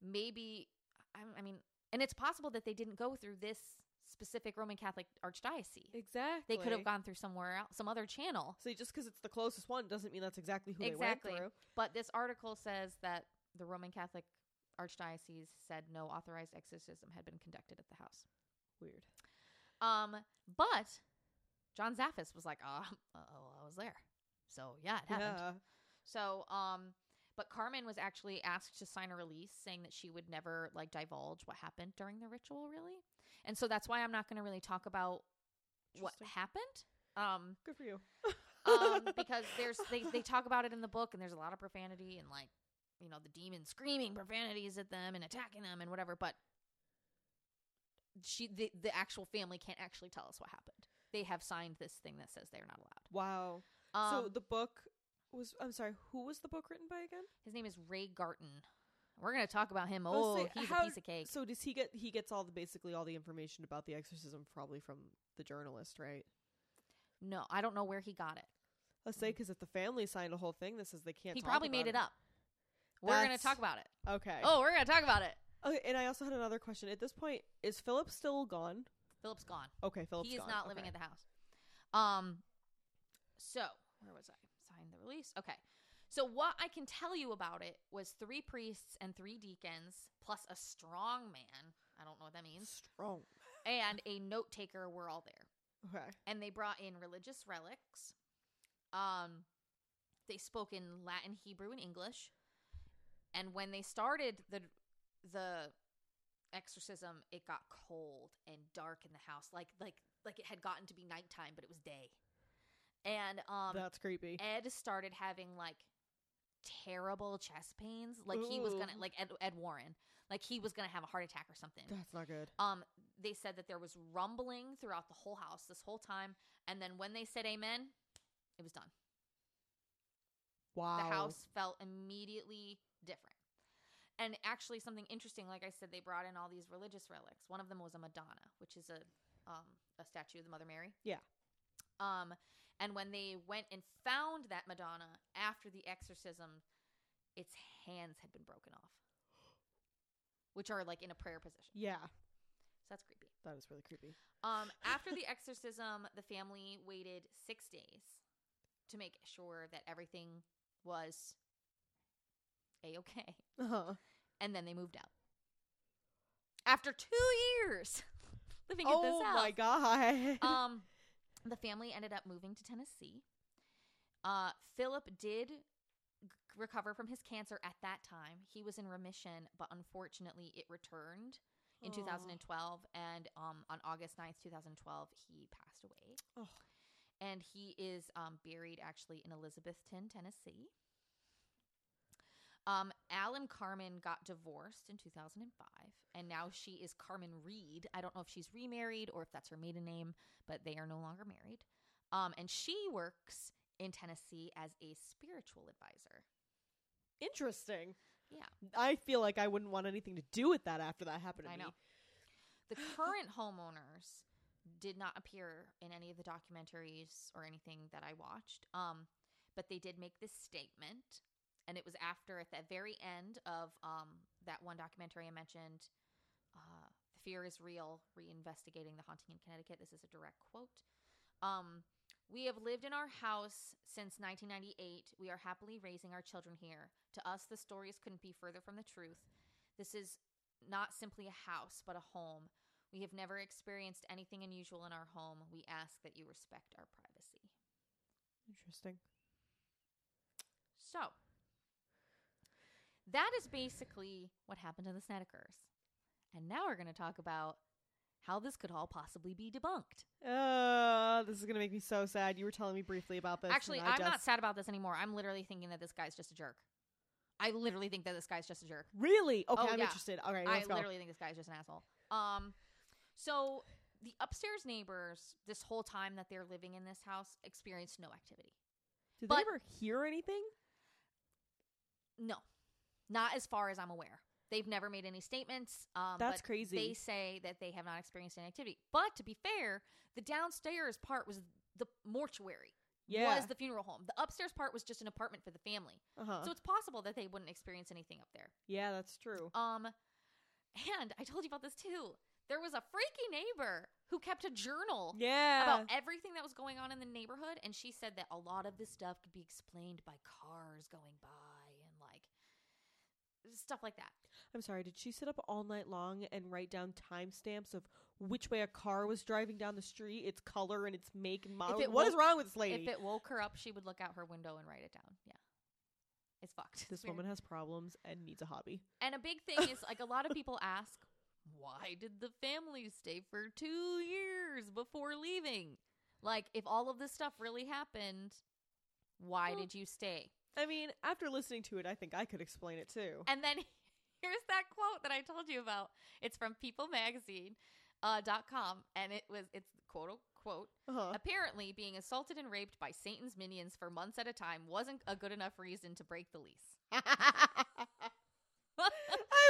maybe I, I mean, and it's possible that they didn't go through this specific Roman Catholic archdiocese. exactly. They could have gone through somewhere else, some other channel. See, just because it's the closest one doesn't mean that's exactly who Exactly. they went through. But this article says that the Roman Catholic archdiocese said no authorized exorcism had been conducted at the house. Weird. Um, but John Zaffis was like, "Oh, oh, I was there." So yeah, it happened. Yeah. So, um, but Carmen was actually asked to sign a release saying that she would never like divulge what happened during the ritual, really. And so that's why I'm not going to really talk about what happened. Um, Good for you. um, <laughs> because there's they they talk about it in the book, and there's a lot of profanity and like you know, the demon screaming profanities at them and attacking them and whatever, but she the, the actual family can't actually tell us what happened. They have signed this thing that says they're not allowed. Wow. Um, so the book was I'm sorry, who was the book written by again? his name is Ray Garton. We're gonna talk about him. Oh, say, he's how- a piece of cake. So does he get he gets all the basically all the information about the exorcism probably from the journalist, right? No, I don't know where he got it. Let's say because if the family signed a whole thing that says they can't, He probably made it up. We're gonna talk about it. Okay. Oh, we're gonna talk about it. Okay. And I also had another question. At this point, is Philip still gone? Philip's gone. Okay, Philip. he is gone. not living okay. at the house. Um, so where was I? Signed the release. Okay. So what I can tell you about it was three priests and three deacons plus a strong man. I don't know what that means. strong. And a note taker were all there. Okay. And they brought in religious relics. Um, they spoke in Latin, Hebrew, and English. And when they started the the exorcism, it got cold and dark in the house, like like like it had gotten to be nighttime, but it was day. And um, That's creepy. Ed started having like terrible chest pains, like he was gonna like Ed, Ed Warren, like he was gonna have a heart attack or something. That's not good. Um, they said that there was rumbling throughout the whole house this whole time, and then when they said amen, it was done. Wow. The house felt immediately different. And actually, something interesting, like I said, they brought in all these religious relics. One of them was a Madonna, which is a um, a statue of the Mother Mary. Yeah. Um, and when they went and found that Madonna after the exorcism, its hands had been broken off, <gasps> which are like in a prayer position. Yeah. So that's creepy. That is really creepy. Um, <laughs> after the exorcism, the family waited six days to make sure that everything was a okay, Uh-huh. and then they moved out. After two years <laughs> living at Oh this house, Oh my god. um, the family ended up moving to Tennessee. Uh, Philip did g- recover from his cancer at that time. He was in remission, but unfortunately, it returned in Aw. 2012. And um, on August 9th, 2012, he passed away. Oh. And he is um, buried actually in Elizabethton, Tennessee. Um, Al and Carmen got divorced in 2005, and now she is Carmen Reed. I don't know if she's remarried or if that's her maiden name, but they are no longer married. Um, and she works in Tennessee as a spiritual advisor. Interesting. Yeah. I feel like I wouldn't want anything to do with that after that happened to I me. know. The current <laughs> homeowners did not appear in any of the documentaries or anything that I watched. Um, but they did make this statement, and it was after at the very end of um, that one documentary I mentioned, uh, "The Fear Is Real: Reinvestigating the Haunting in Connecticut." This is a direct quote. Um, we have lived in our house since 1998. We are happily raising our children here. To us, the stories couldn't be further from the truth. This is not simply a house, but a home. We have never experienced anything unusual in our home. We ask that you respect our privacy. Interesting. So, that is basically what happened to the Snedekers. And now we're going to talk about how this could all possibly be debunked. Uh, this is gonna make me so sad. You were telling me briefly about this. Actually, I'm not sad about this anymore. I'm literally thinking that this guy's just a jerk. I literally think that this guy's just a jerk. Really? Okay, Oh, I'm yeah. interested. All right, I let's go. literally think this guy's just an asshole. Um, so the upstairs neighbors, this whole time that they're living in this house, experienced no activity. Did but- they ever hear anything? No, not as far as I'm aware. They've never made any statements. Um, That's but crazy. They say that they have not experienced any activity. But to be fair, the downstairs part was the mortuary. Yeah. Was the funeral home. The upstairs part was just an apartment for the family. uh-huh. So it's possible that they wouldn't experience anything up there. yeah, that's true. Um, and I told you about this too. There was a freaky neighbor who kept a journal Yeah. about everything that was going on in the neighborhood, and she said that a lot of this stuff could be explained by cars going by stuff like that. I'm sorry. Did she sit up all night long and write down timestamps of which way a car was driving down the street, its color, and its make and model? What is woke- wrong with this lady? If it woke her up, she would look out her window and write it down. Yeah, it's fucked. this <laughs> It's woman has problems and needs a hobby. And a big thing is like a lot of people <laughs> ask, why did the family stay for two years before leaving? Like, if all of this stuff really happened, why Well- did you stay? I mean, after listening to it, I think I could explain it too. And then <laughs> here's that quote that I told you about. It's from People Magazine. Uh, dot com and it was it's quote unquote Uh-huh. apparently being assaulted and raped by satan's minions for months at a time wasn't a good enough reason to break the lease <laughs> I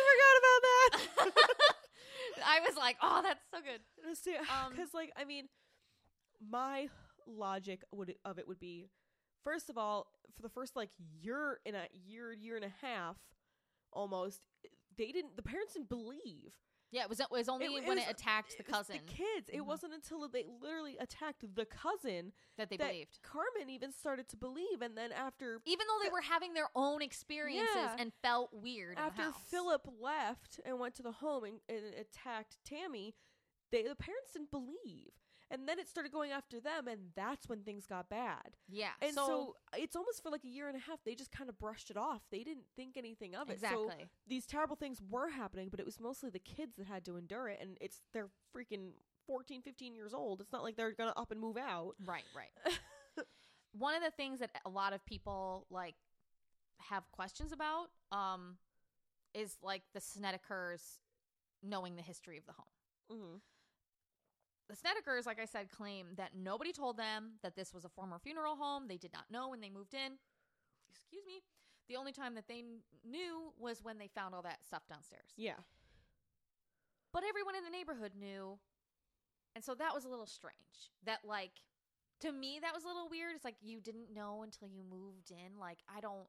forgot about that. <laughs> i was like oh that's so good Um, because like I mean, my logic would of it would be, first of all, for the first like year and a year, year and a half, almost, they didn't. The parents didn't believe. yeah it was, it was only It- it when was- it attacked the It cousin the kids. It Mhm. wasn't until they literally attacked the cousin that they that believed Carmen even started to believe. And then after even though they the- were having their own experiences Yeah. and felt weird in after. Philip left and went to the home and, and attacked Tammy, they the parents didn't believe. And then it started going after them, and that's when things got bad. yeah And so, so, it's almost for like a year and a half, they just kind of brushed it off. They didn't think anything of it. So exactly these terrible things were happening, but it was mostly the kids that had to endure it. And it's they're freaking 14, 15 years old. It's not like they're going to up and move out. right right <laughs> one of the things that a lot of people like have questions about um is like the Snedekers knowing the history of the home. Mm-hmm. The Snedekers, like I said, claim that nobody told them that this was a former funeral home. They did not know when they moved in. Excuse me. The only time that they knew was when they found all that stuff downstairs. Yeah. But everyone in the neighborhood knew. And so that was a little strange. That, like, to me, that was a little weird. It's like you didn't know until you moved in. Like, I don't.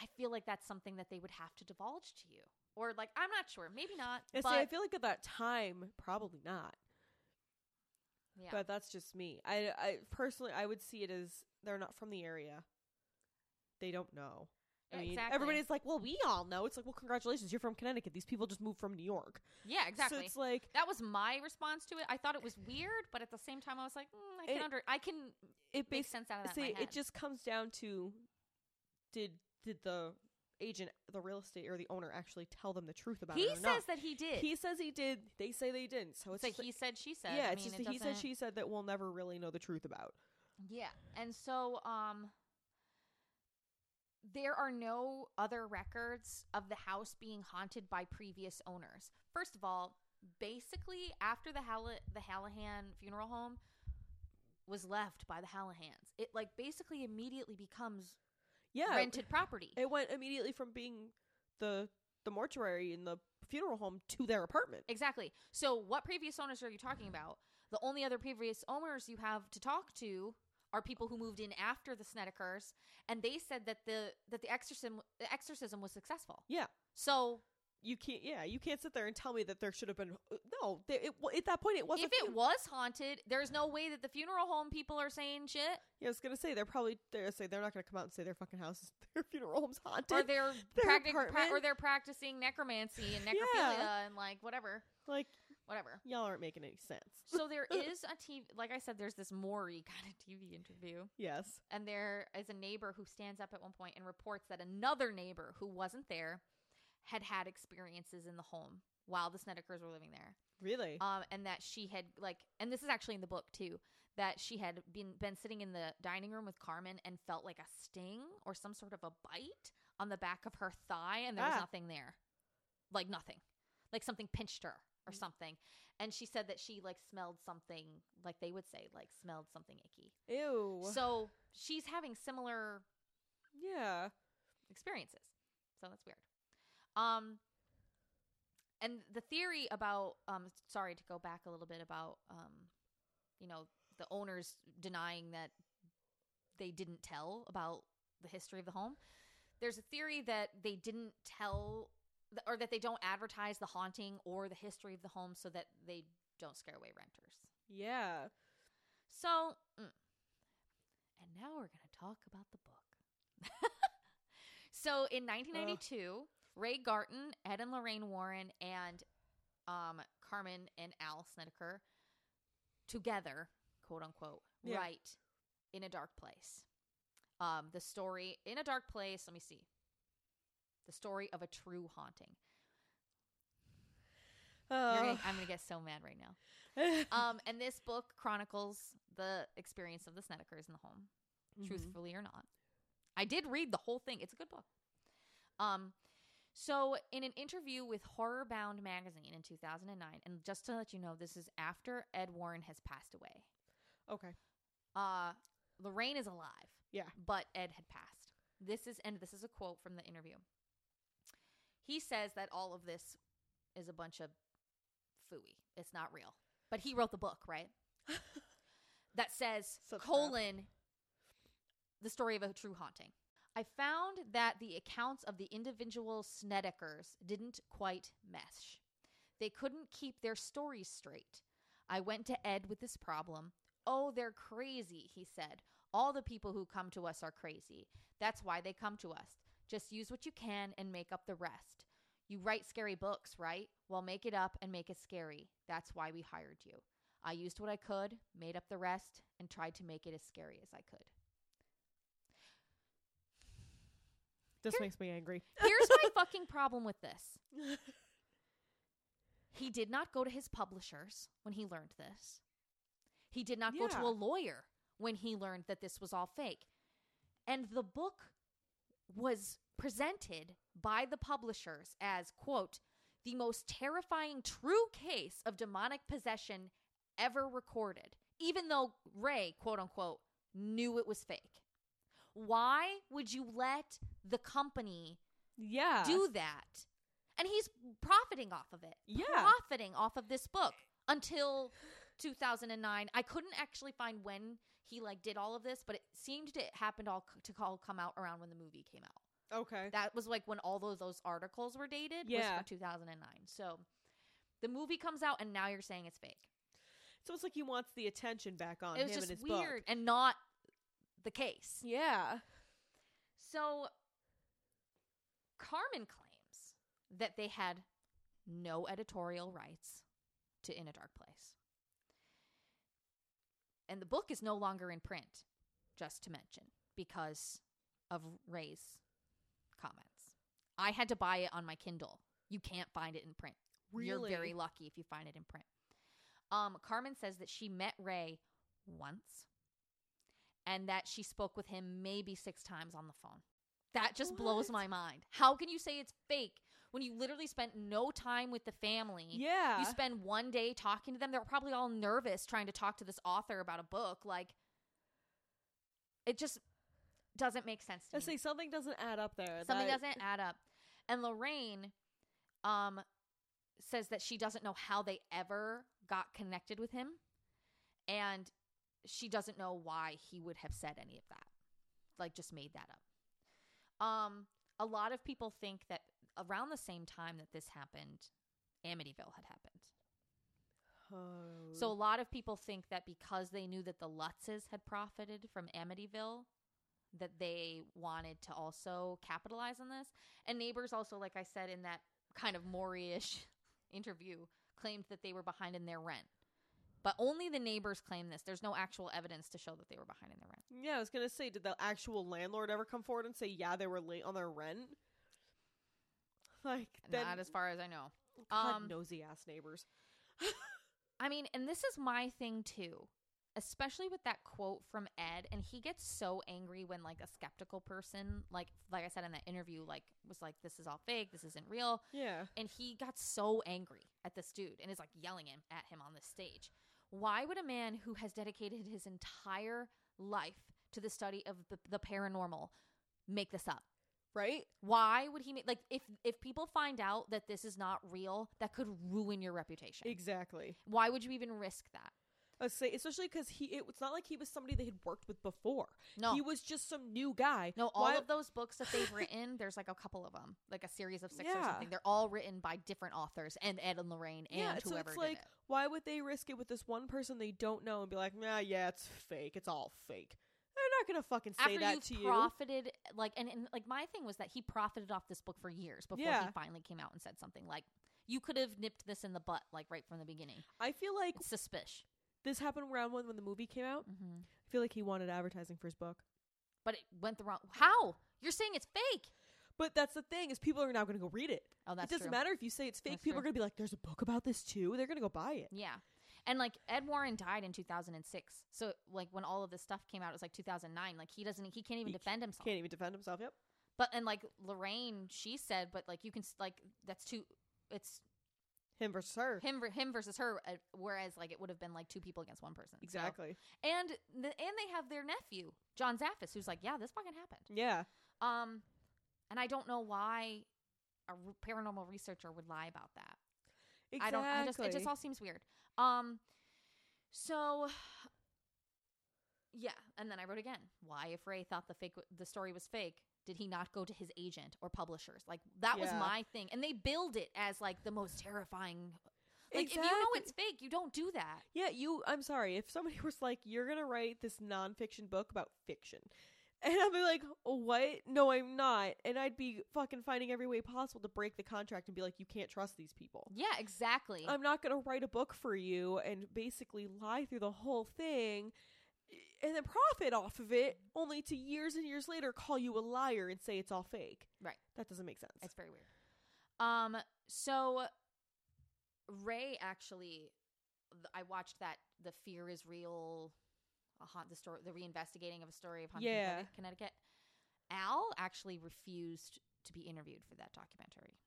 I feel like that's something that they would have to divulge to you. Or, like, I'm not sure. Maybe not. And but, see, I feel like at that time, probably not. yeah. But that's just me. I, I personally, I would see it as they're not from the area. They don't know. I mean, exactly. everybody's like, "Well, we all know." It's like, "Well, congratulations, you're from Connecticut. These people just moved from New York." yeah, exactly. So it's like that was my response to it. I thought it was weird, but at the same time, I was like, mm, I can It- under, I can it make bas- sense out of that. See, it just comes down to did did the agent, the real estate or the owner actually tell them the truth about he it He says not? that he did. He says he did. They say they didn't. So it's it's like he said, she said. yeah, I it's mean, just it he said she said that we'll never really know the truth about. Yeah, and so um, there are no other records of the house being haunted by previous owners. First of all, basically after the Hall- the Hallahan funeral home was left by the Hallahans, it like basically immediately becomes Yeah, rented property. it went immediately from being the the mortuary in the funeral home to their apartment. Exactly. So, what previous owners are you talking about? The only other previous owners you have to talk to are people who moved in after the Snedekers, and they said that the that the exorcism the exorcism was successful. Yeah. So, You can't. Yeah, you can't sit there and tell me that there should have been. No, they, it, at that point it wasn't. if it was haunted, there's no way that the funeral home people are saying shit yeah, I was gonna say they're probably they're gonna say they're not gonna come out and say their fucking house is <laughs> their funeral home's haunted. or they're <laughs> Their practic- pra- or they're practicing necromancy and <laughs> Yeah. necrophilia and like whatever, like whatever. y'all aren't making any sense. So there is a TV like I said there's this Maury kind of TV interview. yes. and there is a neighbor who stands up at one point and reports that another neighbor who wasn't there had had experiences in the home while the Snedekers were living there. Really. Um, and that she had like, and this is actually in the book too, that she had been been sitting in the dining room with Carmen and felt like a sting or some sort of a bite on the back of her thigh, and there was Ah. nothing there, like nothing, like something pinched her or Mm. something. And she said that she like smelled something, like they would say, like smelled something icky. Ew. So she's having similar yeah. experiences. So that's weird. Um and the theory about um sorry to go back a little bit about um you know the owners denying that they didn't tell about the history of the home. There's a theory that they didn't tell or that they don't advertise the haunting or the history of the home so that they don't scare away renters. Yeah. So, mm. and now we're going to talk about the book. <laughs> so, in 1992, Ray Garton, Ed and Lorraine Warren, and um, Carmen and Al Snedeker together, quote unquote, Yeah. write In a Dark Place. Um, the story, In a Dark Place, let me see. The story of a true haunting. Oh. gonna, I'm going to get so mad right now. <laughs> Um, and this book chronicles the experience of the Snedekers in the home, Mhm. truthfully or not. I did read the whole thing. It's a good book. Um, so in an interview with Horror Bound magazine in 2009, and just to let you know, this is after Ed Warren has passed away. Okay. Uh, Lorraine is alive. Yeah. But Ed had passed. This is and this is a quote from the interview. He says that all of this is a bunch of fooey. It's not real. But he wrote the book, right? <laughs> that says Such crap. colon the story of a true haunting. I found that the accounts of the individual Snedekers didn't quite mesh. They couldn't keep their stories straight. I went to Ed with this problem. Oh, they're crazy, he said. All the people who come to us are crazy. That's why they come to us. Just use what you can and make up the rest. You write scary books, right? Well, make it up and make it scary. That's why we hired you. I used what I could, made up the rest, and tried to make it as scary as I could. This Here- makes me angry. <laughs> Here's my fucking problem with this. He did not go to his publishers when he learned this. He did not go to a lawyer when he learned that this was all fake. And the book was presented by the publishers as, quote, the most terrifying true case of demonic possession ever recorded, even though Ray, quote unquote, knew it was fake. Why would you let the company yeah. do that? And he's profiting off of it. Yeah. Profiting off of this book until 2009. I couldn't actually find when he like did all of this, but it seemed to it happened all c- to all come out around when the movie came out. Okay. That was like when all those those articles were dated Yeah. was for 2009. So the movie comes out and now you're saying it's fake. so It's like he wants the attention back on it was him just and his weird book. and not the case. Yeah. So Carmen claims that they had no editorial rights to In a Dark Place. And the book is no longer in print, just to mention, because of Ray's comments. I had to buy it on my Kindle. You can't find it in print. You're very lucky if you find it in print. Um, Carmen says that she met Ray once and that she spoke with him maybe six times on the phone. That just blows my mind. How can you say it's fake when you literally spent no time with the family? Yeah. You spend one day talking to them. They're probably all nervous trying to talk to this author about a book. Like, it just doesn't make sense to I me say something doesn't add up there. something That- doesn't add up and lorraine um says that she doesn't know how they ever got connected with him and she doesn't know why he would have said any of that like just made that up um a lot of people think that around the same time that this happened amityville had happened Oh. so a lot of people think that because they knew that the Lutzes had profited from Amityville, that they wanted to also capitalize on this. And neighbors also, like I said in that kind of Maury-ish <laughs> interview, claimed that they were behind in their rent. But only the neighbors claim this. There's no actual evidence to show that they were behind in their rent. yeah, I was gonna say, did the actual landlord ever come forward and say, yeah, they were late on their rent? <laughs> Like, then, Not as far as I know. God, um, nosy ass neighbors. <laughs> I mean, and this is my thing too, especially with that quote from Ed. And he gets so angry when like a skeptical person, like like I said in that interview, like was like, "This is all fake. This isn't real." Yeah. And he got so angry at this dude and is like yelling him at him on the stage. Why would a man who has dedicated his entire life to the study of the, the paranormal make this up? Right? Why would he make like if if people find out that this is not real, that could ruin your reputation. Exactly. Why would you even risk that? Say, especially because he, it, it's not like he was somebody they had worked with before. No. He was just some new guy. No, all Why- of those books that they've written, there's like a couple of them, like a series of six or Yeah. something. They're all written by different authors and Ed and Lorraine and yeah, so whoever it's did like, it. why would they risk it with this one person they don't know and be like, nah, yeah, it's fake. It's all fake. They're not gonna fucking say After that to you. profited, like, and, and like my thing was that he profited off this book for years before Yeah. he finally came out and said something like, "You could have nipped this in the butt, like right from the beginning." I feel like It's suspicious, this happened around when when the movie came out. hmm I feel like he wanted advertising for his book. but it went the wrong. How? You're saying it's fake? But that's the thing is people are now going to go read it. Oh, that's it doesn't true. matter if you say it's fake. That's people true. are going to be like, "There's a book about this too." They're going to go buy it. Yeah. And like Ed Warren died in 2006. So like when all of this stuff came out, it was like 2009. Like he doesn't, he can't even He defend himself. Can't even defend himself. Yep. But and like Lorraine, she said, but like you can s- like that's too. It's Him versus her. him ver- him versus her. Uh, whereas like it would have been like two people against one person. So- Exactly. and the, and they have their nephew John Zaffis, who's like, yeah, this fucking happened. Yeah. Um, and I don't know why a paranormal researcher would lie about that. Exactly. I don't. I just it just all seems weird. Um, so yeah, and then I wrote again. Why, if Ray thought the fake the story was fake, did he not go to his agent or publishers? Like that was my thing, and they build it as like the most terrifying. Like if you know it's fake, you don't do that. Yeah, you. I'm sorry if somebody <laughs> was like, "You're gonna write this nonfiction book about fiction," and I'd be like, "What? No, I'm not." And I'd be fucking finding every way possible to break the contract and be like, "You can't trust these people." Yeah, exactly. I'm not gonna write a book for you and basically lie through the whole thing, and then profit off of it, only to years and years later call you a liar and say it's all fake. Right. That doesn't make sense. It's very weird. Um, so Ray actually, I watched that the fear is real, a haunt the story, the reinvestigating of a story of haunted Yeah. Connecticut. Al actually refused to be interviewed for that documentary.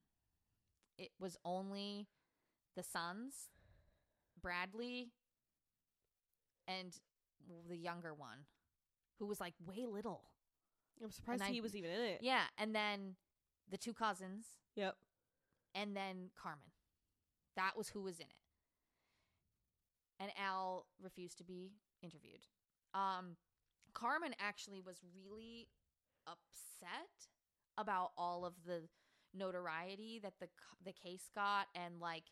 It was only the sons, Bradley, and the younger one, who was like way little. I'm surprised and I- he was even in it. Yeah, and then the two cousins, Yep. and then Carmen. That was who was in it. And Al refused to be interviewed. Um, Carmen actually was really upset about all of the notoriety that the c- the case got and like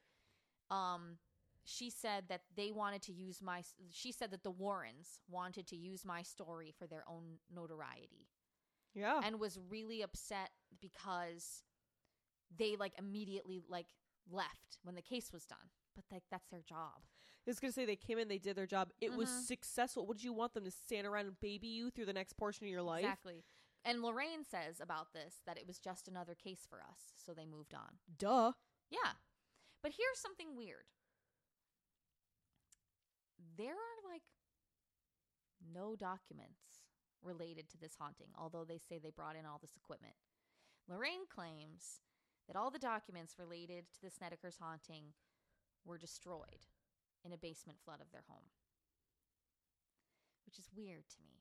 um she said that they wanted to use my she said that the Warrens wanted to use my story for their own notoriety Yeah. and was really upset because they like immediately like left when the case was done but like that's their job I was gonna say they came in, they did their job. It was Mhm. successful. What did you want them to stand around and baby you through the next portion of your life? exactly and lorraine says about this that it was just another case for us so they moved on Duh. yeah but here's something weird there are like no documents related to this haunting although they say they brought in all this equipment lorraine claims that all the documents related to the snedeker's haunting were destroyed in a basement flood of their home which is weird to me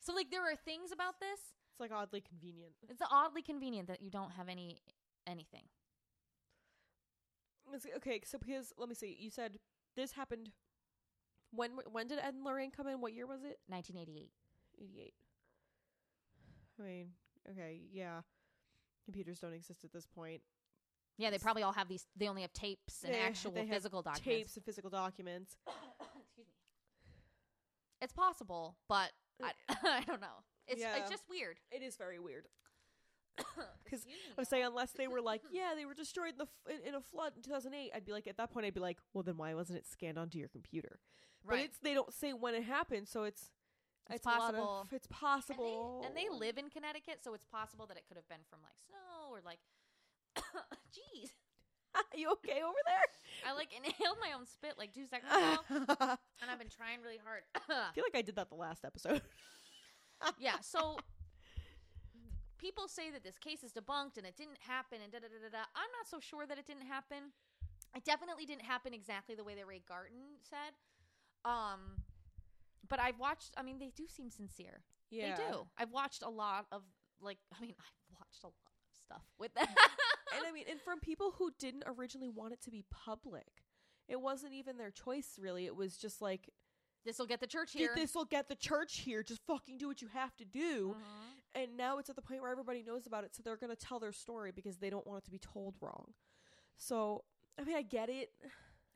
so like there are things about this It's like oddly convenient. it's oddly convenient that you don't have any anything. Okay, so because let me see, you said this happened. When when did Ed and Lorraine come in? What year was it? 1988. Eighty eight. I mean, okay, yeah. Computers don't exist at this point. Yeah, they probably all have these. They only have tapes and They- actual they have physical documents. Tapes and physical documents. <coughs> Excuse me. It's possible, but I, <laughs> I don't know. It's Yeah. it's just weird. It is very weird. <coughs> 'Cause Excuse me, I would saying unless they were like, <coughs> yeah, they were destroyed in the f- in, in a flood in 2008, I'd be like, at that point, I'd be like, well, then why wasn't it scanned onto your computer? But it's they don't say when it happened, so it's It's lot possible. of- it's and possible. they, and they live in Connecticut, so it's possible that it could have been from like snow or like. <coughs> Jeez, Are <laughs> you okay over there? I like inhaled my own spit like two seconds ago, <laughs> and I've been trying really hard. I feel like I did that the last episode. yeah so <laughs> people say that this case is debunked and it didn't happen and da da da da da i'm not so sure that it didn't happen it definitely didn't happen exactly the way that ray Garton said um but i've watched i mean they do seem sincere Yeah, they do i've watched a lot of like i mean <laughs> i've watched a lot of stuff with that <laughs> and I mean, and from people who didn't originally want it to be public, it wasn't even their choice. Really, it was just like, this will get the church here this will get the church here. Just fucking do what you have to do. Mhm. And now it's at the point where everybody knows about it, so they're gonna tell their story because they don't want it to be told wrong. So, I mean, I get it.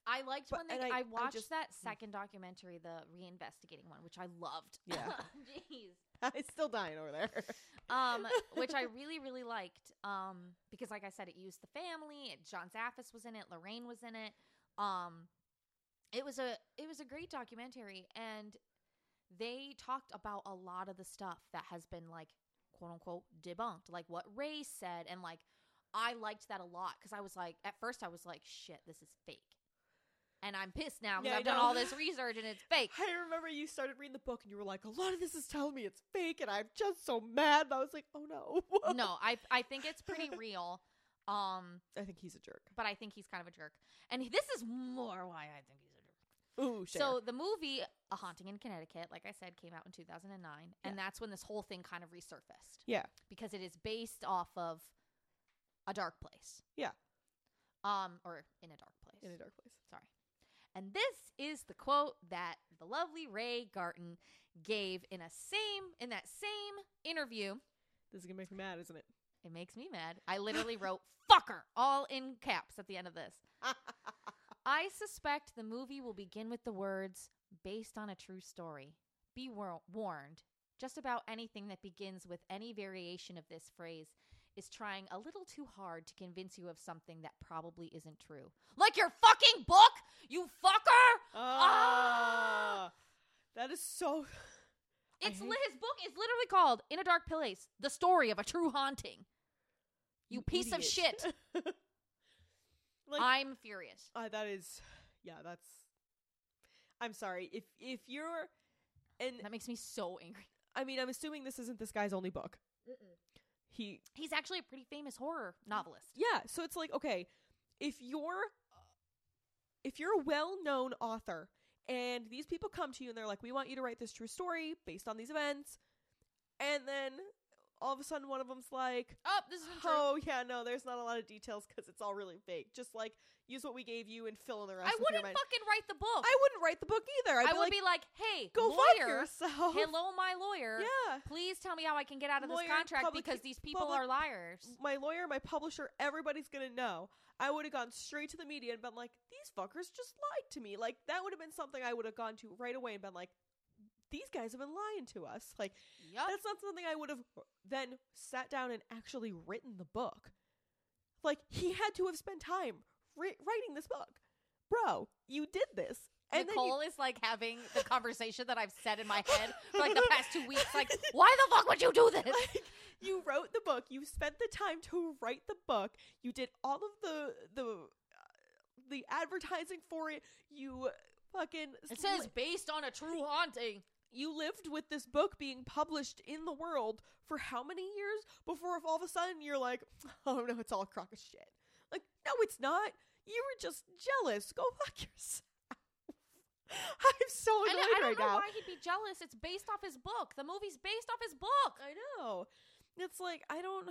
I liked But- when they. I, I- I watched just- that second documentary, the reinvestigating one, which I loved. Yeah. <laughs> Jeez. <laughs> it's still dying over there. <laughs> um, which I really, really liked. Um, because like I said, it used the family. It, John Zaffis was in it. Lorraine was in it. Um, it was a it was a great documentary, and they talked about a lot of the stuff that has been like quote unquote debunked, like what Ray said, and like I liked that a lot because I was like, at first I was like, shit, this is fake. And I'm pissed now because Yeah, I've done all this research and it's fake. I remember you started reading the book and you were like, a lot of this is telling me it's fake, and I'm just so mad. And I was like, oh no. <laughs> no, I I think it's pretty <laughs> real. Um, I think he's a jerk. but I think he's kind of a jerk. And this is more why I think he's. Ooh, share. So the movie A Haunting in Connecticut, like I said, came out in 2009, and that's when this whole thing kind of resurfaced yeah, because it is based off of a dark place. Yeah. Um, or in a dark place. in a dark place. Sorry. And this is the quote that the lovely Ray Garton gave in a same in that same interview. This is gonna make me mad, isn't it? It makes me mad. I literally wrote <laughs> "fucker" all in caps at the end of this. <laughs> I suspect the movie will begin with the words "based on a true story." Be wor- warned. Just about anything that begins with any variation of this phrase is trying a little too hard to convince you of something that probably isn't true. Like your fucking book, you fucker! Ah, that is so. <laughs> It's li- his book is literally called "In a Dark Place: The Story of a True Haunting." You piece of shit! <laughs> like I'm furious. uh, that is, yeah, that's. I'm sorry if if you're, and That makes me so angry. I mean I'm assuming this isn't this guy's only book. He He's actually a pretty famous horror novelist. yeah, so it's like okay, if you're if you're a well-known author and these people come to you and they're like, "We want you to write this true story based on these events," and then all of a sudden one of them's like, Oh, this isn't true. Oh yeah, no, there's not a lot of details because it's all really fake. Just like use what we gave you and fill in the rest. I wouldn't fucking write the book. I wouldn't write the book either. I'd I be would like, be like, "Hey, go lawyer, yourself. hello, my lawyer. Yeah, Please tell me how I can get out of Lawyer, this contract public- because these people public- are liars." my lawyer, my publisher, everybody's gonna know. I would have gone straight to the media and been like, these fuckers just lied to me. Like that would have been something I would have gone to right away and been like, these guys have been lying to us. Like Yup. that's not something I would have then sat down and actually written the book. Like he had to have spent time ri- writing this book, bro. You did this, and then you- Nicole is like having the conversation that I've said in my head for like the past two weeks. Like, why the fuck would you do this? <laughs> like you wrote the book you spent the time to write the book you did all of the the uh, the advertising for it you fucking It says based on a true haunting. You lived with this book being published in the world for how many years before if all of a sudden you're like <laughs> oh no it's all a crock of shit like no it's not you were just jealous go fuck yourself <laughs> i'm so annoyed I don't right know now why he'd be jealous. It's based off his book. The movie's based off his book. I know. It's like I don't.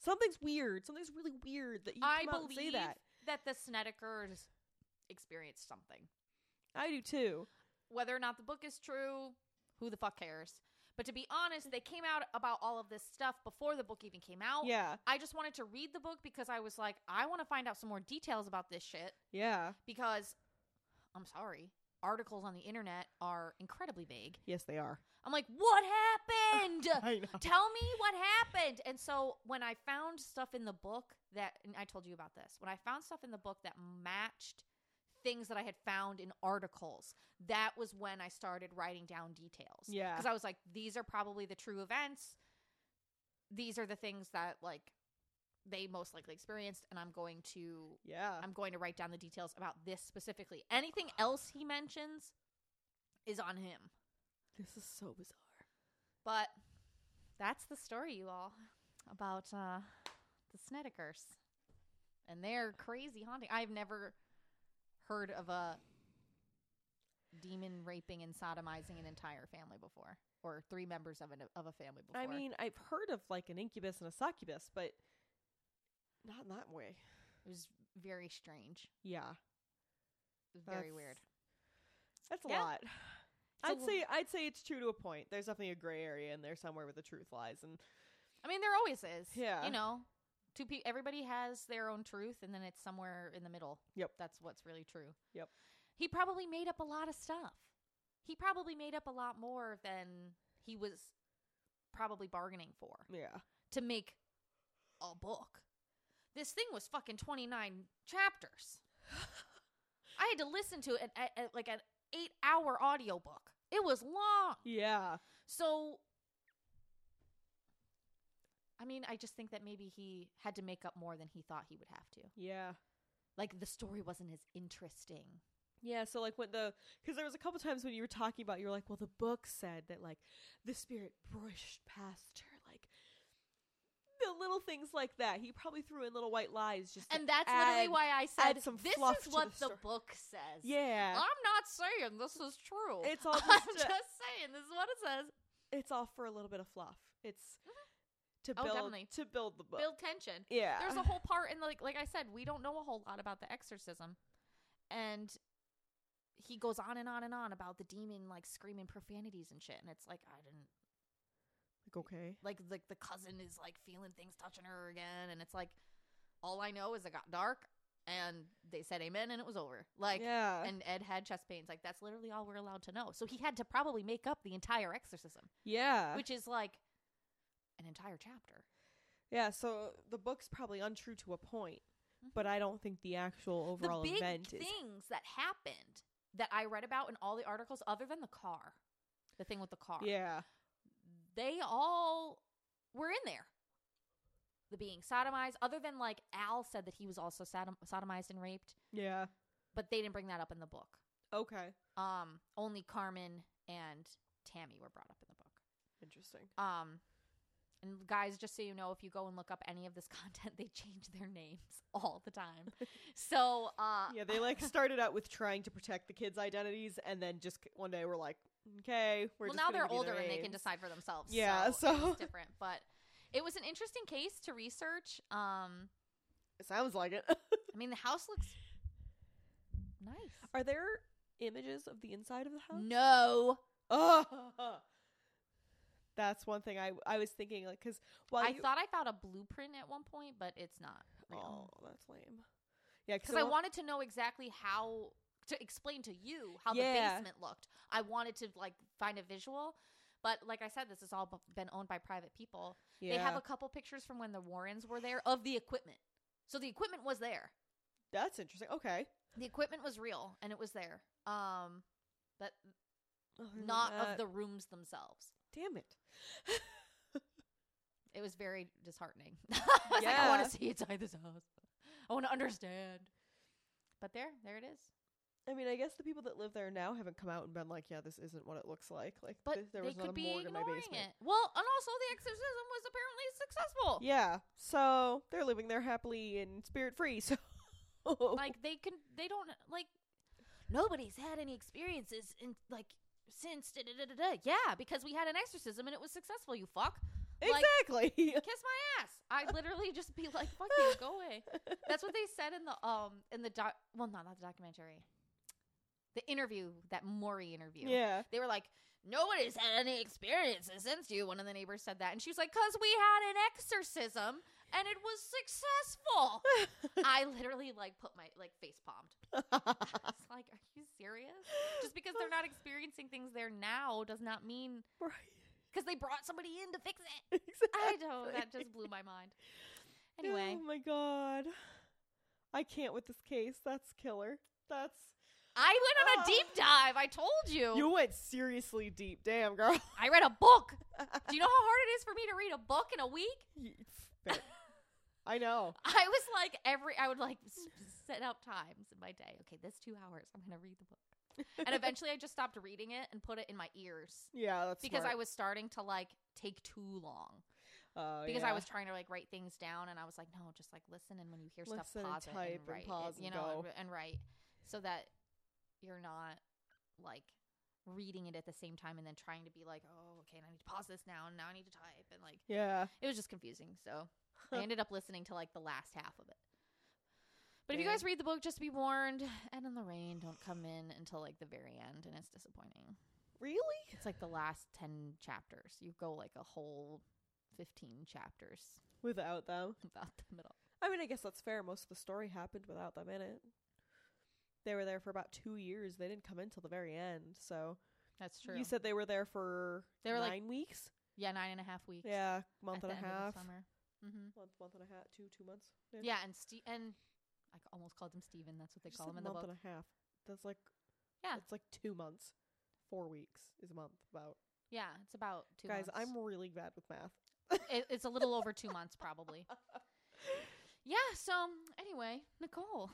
Something's weird. Something's really weird that you I come out and say that. that the Snedekers experienced something. I do too. Whether or not the book is true, who the fuck cares? But to be honest, they came out about all of this stuff before the book even came out. Yeah, I just wanted to read the book because I was like, I want to find out some more details about this shit yeah. because I'm sorry, articles on the internet are incredibly vague. Yes, they are. I'm like, what happened? <laughs> I know. Tell me what happened. And so when I found stuff in the book that, and I told you about this, when I found stuff in the book that matched things that I had found in articles, that was when I started writing down details. Yeah. Because I was like, these are probably the true events. These are the things that, like, they most likely experienced, and I'm going to Yeah. I'm going to write down the details about this specifically. Anything else he mentions is on him. this is so bizarre. But that's the story, you all, about uh, the Snedekers and their crazy haunting. I've never heard of a demon raping and sodomizing an entire family before, or three members of an of a family before. I mean, I've heard of like an incubus and a succubus, but not in that way. it was very strange. Yeah, It was very That's- weird. that's a Yeah. lot. It's I'd say I'd say it's true to a point. There's definitely a gray area in there somewhere where the truth lies, and I mean, there always is. Yeah. You know, two pe- everybody has their own truth, and then it's somewhere in the middle. Yep. That's what's really true. Yep. He probably made up a lot of stuff. He probably made up a lot more than he was probably bargaining for yeah, to make a book. This thing was fucking 29 chapters. <laughs> I had to listen to it at, at, like an eight hour audiobook. It was long. yeah. So I mean, I just think that maybe he had to make up more than he thought he would have to. Yeah. Like the story wasn't as interesting. Yeah, so like when the because there was a couple times when you were talking about you were like, well, the book said that like the spirit brushed past her, like the little things like that. He probably threw in little white lies just, to And that's literally why I said some this fluff is to what the the, book says. Yeah, I'm not saying this is true. It's all <laughs> I'm just just saying this is what it says. it's all for a little bit of fluff. It's mm-hmm. To Oh, build definitely. to build the book. Build tension. yeah, There's a whole part in like like I said, we don't know a whole lot about the exorcism. And he goes on and on and on about the demon like screaming profanities and shit and it's like I didn't like okay, like like the cousin is like feeling things touching her again and it's like all I know is it got dark and they said amen and it was over. Like yeah, and Ed had chest pains. Like that's literally all we're allowed to know. So he had to probably make up the entire exorcism, yeah, which is like an entire chapter. yeah. So the book's probably untrue to a point, Mhm. but I don't think the actual overall the big event is. things that happened that I read about in all the articles, other than the car, the thing with the car, Yeah, they all were in there. The being sodomized, other than like Al said that he was also sodom- sodomized and raped, yeah. but they didn't bring that up in the book. Okay, Um, only Carmen and Tammy were brought up in the book. interesting. Um, and guys, just so you know, if you go and look up any of this <laughs> content, they change their names all the time. so, uh, Yeah, they like started out with trying to protect the kids' identities, and then just one day we're like, okay, we're well, now they're older and they can decide for themselves. Yeah, so, so- it's different. But it was an interesting case to research. Um, It sounds like it. I mean, the house looks nice. Are there images of the inside of the house? No, <laughs> Oh, that's one thing I I was thinking like because while I you, thought I found a blueprint at one point, but it's not real. oh that's lame. Yeah, because I wanted to know exactly how to explain to you how Yeah. the basement looked. I wanted to like find a visual, but like I said, this has all b- been owned by private people. yeah, They have a couple pictures from when the Warrens were there of the equipment, so the equipment was there. that's interesting. Okay, The equipment was real and it was there. Um, but Other not of the rooms themselves. Damn it. It was very disheartening. <laughs> I was like, I want to see inside this house. I want to understand. But there, there it is. I mean, I guess the people that live there now haven't come out and been like, yeah, this isn't what it looks like. Like, But th- there was not a morgue in my basement. it. Well, and also the exorcism was apparently successful. Yeah, so they're living there happily and spirit free. <laughs> So, Like they can, they don't like. Nobody's had any experiences in like since da da da da da. Yeah, because we had an exorcism and it was successful. You fuck. like- exactly. <laughs> Kiss my ass. I literally just be like, "Fuck you, go away." <laughs> That's what they said in the um in the doc. Well, no, not the documentary. The interview, that Maury interview. yeah. They were like, "Nobody's had any experiences since you." One of the neighbors said that, and she was like, "Cause we had an exorcism and it was successful." <laughs> I literally like put my like face palmed. <laughs> I was like, "Are you serious?" Just because they're not experiencing things there now does not mean right. because they brought somebody in to fix it. Exactly. I know that just blew my mind. Anyway, Oh my god. I can't with this case. That's killer. That's I went on a Oh. deep dive. I told you. you went seriously deep. Damn, girl. I read a book. <laughs> Do you know how hard it is for me to read a book in a week? I know. I was like every I would like set out times in my day. Okay, this 2 hours I'm going to read the book. And <laughs> eventually I just stopped reading it and put it in my ears Yeah, that's because I was starting to like take too long. Oh, because yeah. I was trying to like write things down and I was like no, just like listen and when you hear Listen stuff and pause it type and and write it, pause you and know go. and, and write so that you're not like reading it at the same time and then trying to be like oh okay and I need to pause this now and now I need to type and like Yeah. it was just confusing so I <laughs> ended up listening to like the last half of it. But if you guys read the book, just be warned. Ed and Lorraine don't come in until like the very end, and it's disappointing. Really? It's like the last ten chapters. You go like a whole fifteen chapters Without them. <laughs> without the middle. I mean, I guess that's fair. Most of the story happened without them in it. They were there for about two years. They didn't come in till the very end. So That's true. you said they were there for They were, nine like, weeks. yeah, nine and a half weeks. Yeah, month at and a the end of the half. summer. Mm-hmm. Month, month and a half, two, two months. Yeah, and Ste- and I c- almost called him Steven. That's what they call him in the month book. and a half. That's like Yeah. It's like two months. Four weeks is a month. About Yeah, it's about two. guys. months. I'm really bad with math. <laughs> it, it's a little over two months, <laughs> probably. Yeah. So anyway, Nicole,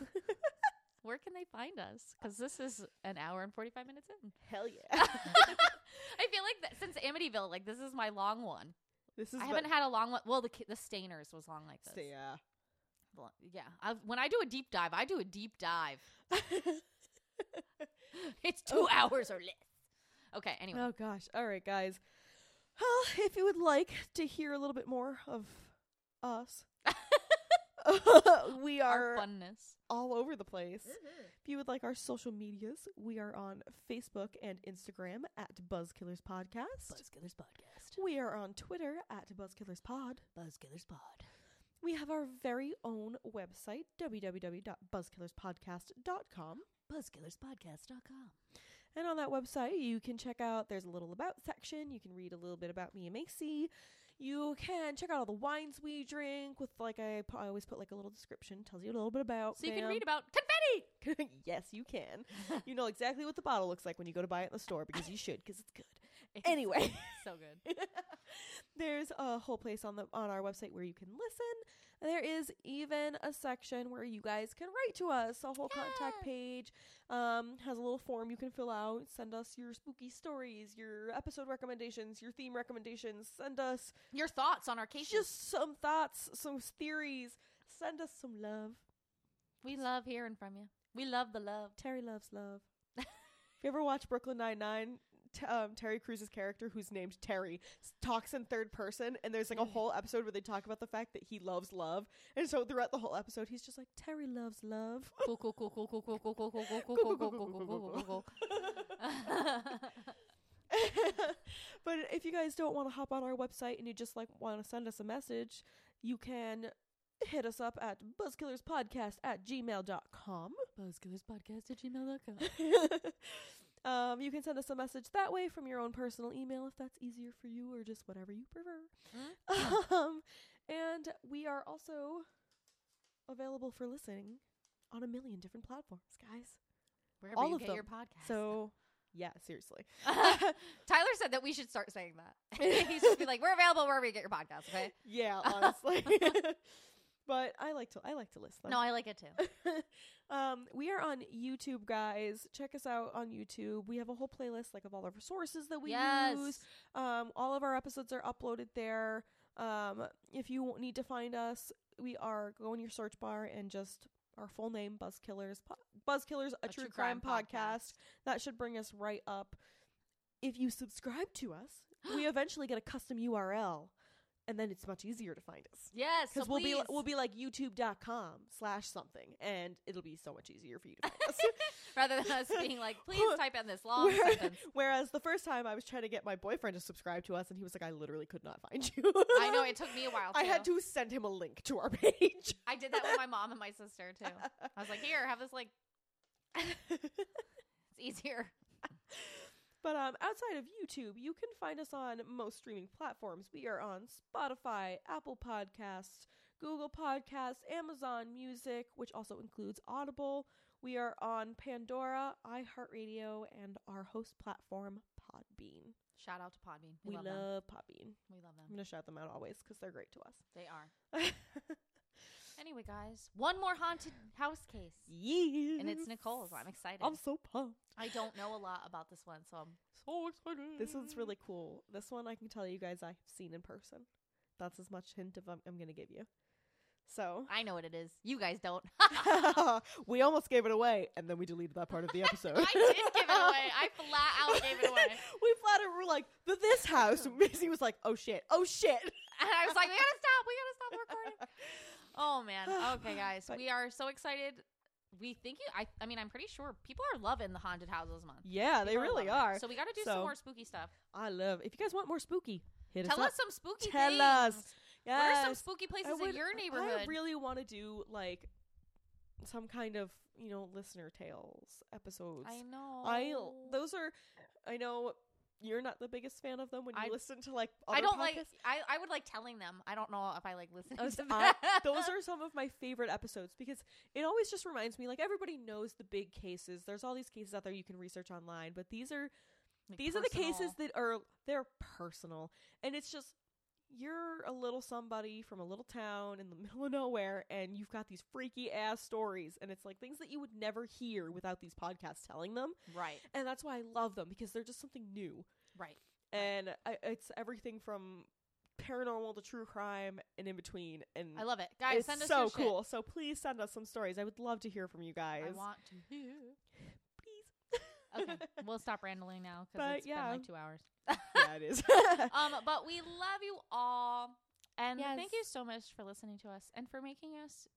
<laughs> where can they find us? Because this is an hour and forty five minutes in. Hell yeah. I feel like that since Amityville, like this is my long one. This is I haven't had a long one. Well, the the Stainers was long like this. Yeah. Yeah, I, when I do a deep dive, I do a deep dive. <laughs> It's two oh. hours or less. Okay. Anyway, Oh gosh. All right, guys. Well, if you would like to hear a little bit more of us, <laughs> we our are funness. all over the place. Mm-hmm. If you would like our social medias, we are on Facebook and Instagram at Buzzkillers Podcast. Buzzkillers podcast. We are on Twitter at Buzzkillers Pod. Buzzkillers pod. We have our very own website, www.buzzkillerspodcast.com. Buzzkillerspodcast.com. And on that website, you can check out, there's a little about section. You can read a little bit about me and Macy. You can check out all the wines we drink with, like, I, I always put, like, a little description, tells you a little bit about So you can read about confetti. <laughs> yes, you can. you know exactly what the bottle looks like when you go to buy it in the store because you <laughs> should, because it's good. <laughs> It's Anyway. so good. <laughs> There's a whole place on the on our website where you can listen. There is even a section where you guys can write to us. A whole contact page um, has a little form you can fill out. Send us your spooky stories, your episode recommendations, your theme recommendations. Send us Your thoughts on our cases. just some thoughts, some theories. Send us some love. we love hearing from you. We love the love. Terry loves love. <laughs> if you ever watch Brooklyn Nine Nine, t- um, Terry Crews's character, who's named Terry, s- talks in third person, and there's like a whole episode where they talk about the fact that he loves love, and so throughout the whole episode, he's just like Terry loves love. Cool, cool, cool, cool, cool, cool, cool, cool, cool, cool, cool, cool, cool, cool, cool, cool, cool, cool. but if you guys don't want to hop on our website and you just like want to send us a message, you can hit us up at buzzkillerspodcast at gmail.com. Buzzkillerspodcast at gmail.com. um, you can send us a message that way from your own personal email if that's easier for you or just whatever you prefer. <laughs> um, and we are also available for listening on a million different platforms, guys. Wherever All you of get them. your podcast. So, <laughs> yeah, seriously. <laughs> Tyler said that we should start saying that. he should be like, "We're available wherever you get your podcast." Okay. yeah, honestly. But I like to I like to list them. No, I like it too. <laughs> um, we are on YouTube, guys. Check us out on YouTube. We have a whole playlist like of all of our sources that we yes. use. Um, all of our episodes are uploaded there. Um, if you need to find us, we are go in your search bar and just our full name, Buzzkillers, po- Buzzkillers, a, true, crime, podcast. That should bring us right up. If you subscribe to us, we <gasps> eventually get a custom URL, and then it's much easier to find us. Yes. Because so we'll be we'll be like youtube.com slash something, and it'll be so much easier for you to find us. <laughs> rather than us being like, <laughs> please type in this long Where- sentence. <laughs> Whereas the first time I was trying to get my boyfriend to subscribe to us, and he was like, "I literally could not find you." I know it took me a while. Too. I had to send him a link to our page. I did that with my mom and my sister too. I was like, "Here, have this like. It's easier." But um, outside of YouTube, you can find us on most streaming platforms. We are on Spotify, Apple Podcasts, Google Podcasts, Amazon Music, which also includes Audible. We are on Pandora, iHeartRadio, and our host platform, Podbean. Shout out to Podbean. We, We, love, love. Podbean. We love them. I'm going to shout them out always because they're great to us. They are. <laughs> Anyway, guys, one more haunted house case, yeah. and it's Nicole's. I'm excited. I'm so pumped. I don't know a lot about this one, so I'm so excited. This one's really cool. This one I can tell you guys I've seen in person. That's as much hint of um, I'm, I'm going to give you. So I know what it is. You guys don't. <laughs> <laughs> we almost gave it away, and then we deleted that part of the episode. <laughs> I did give it away. I flat out gave it away. we flat out were like, the this house. Missy was like, oh shit, oh shit. And I was like, we gotta stop. We gotta stop recording. Oh man. <sighs> Okay, guys, But- we are so excited. We think you. I. I mean, I'm pretty sure people are loving the haunted houses month. Yeah, they really it. are. So we got to do So- some more spooky stuff. I love. If you guys want more spooky, hit Tell us Tell us some spooky Tell things. us. What are some spooky places would- in your neighborhood? I really want to do like some kind of you know listener tales episodes. I know. I those are. I know you're not the biggest fan of them when you I- listen to like. I don't like. I. I would like telling them. I don't know if I like listening Us- to I- <laughs> those are some of my favorite episodes because it always just reminds me like everybody knows the big cases. There's all these cases out there you can research online, but these are Like these are the cases that are they're personal and it's just you're a little somebody from a little town in the <laughs> middle of nowhere and you've got these freaky ass stories and it's like things that you would never hear without these podcasts telling them Right. and that's why I love them because they're just something new Right. and I, it's everything from paranormal to true crime and in between and I love it. Guys, it's send us so cool so please send us some stories I would love to hear from you guys I want to hear. Okay, <laughs> we'll stop rambling now But, because it's yeah. been like two hours. yeah it is <laughs> um, but we love you all, and thank you so much for listening to us and for making us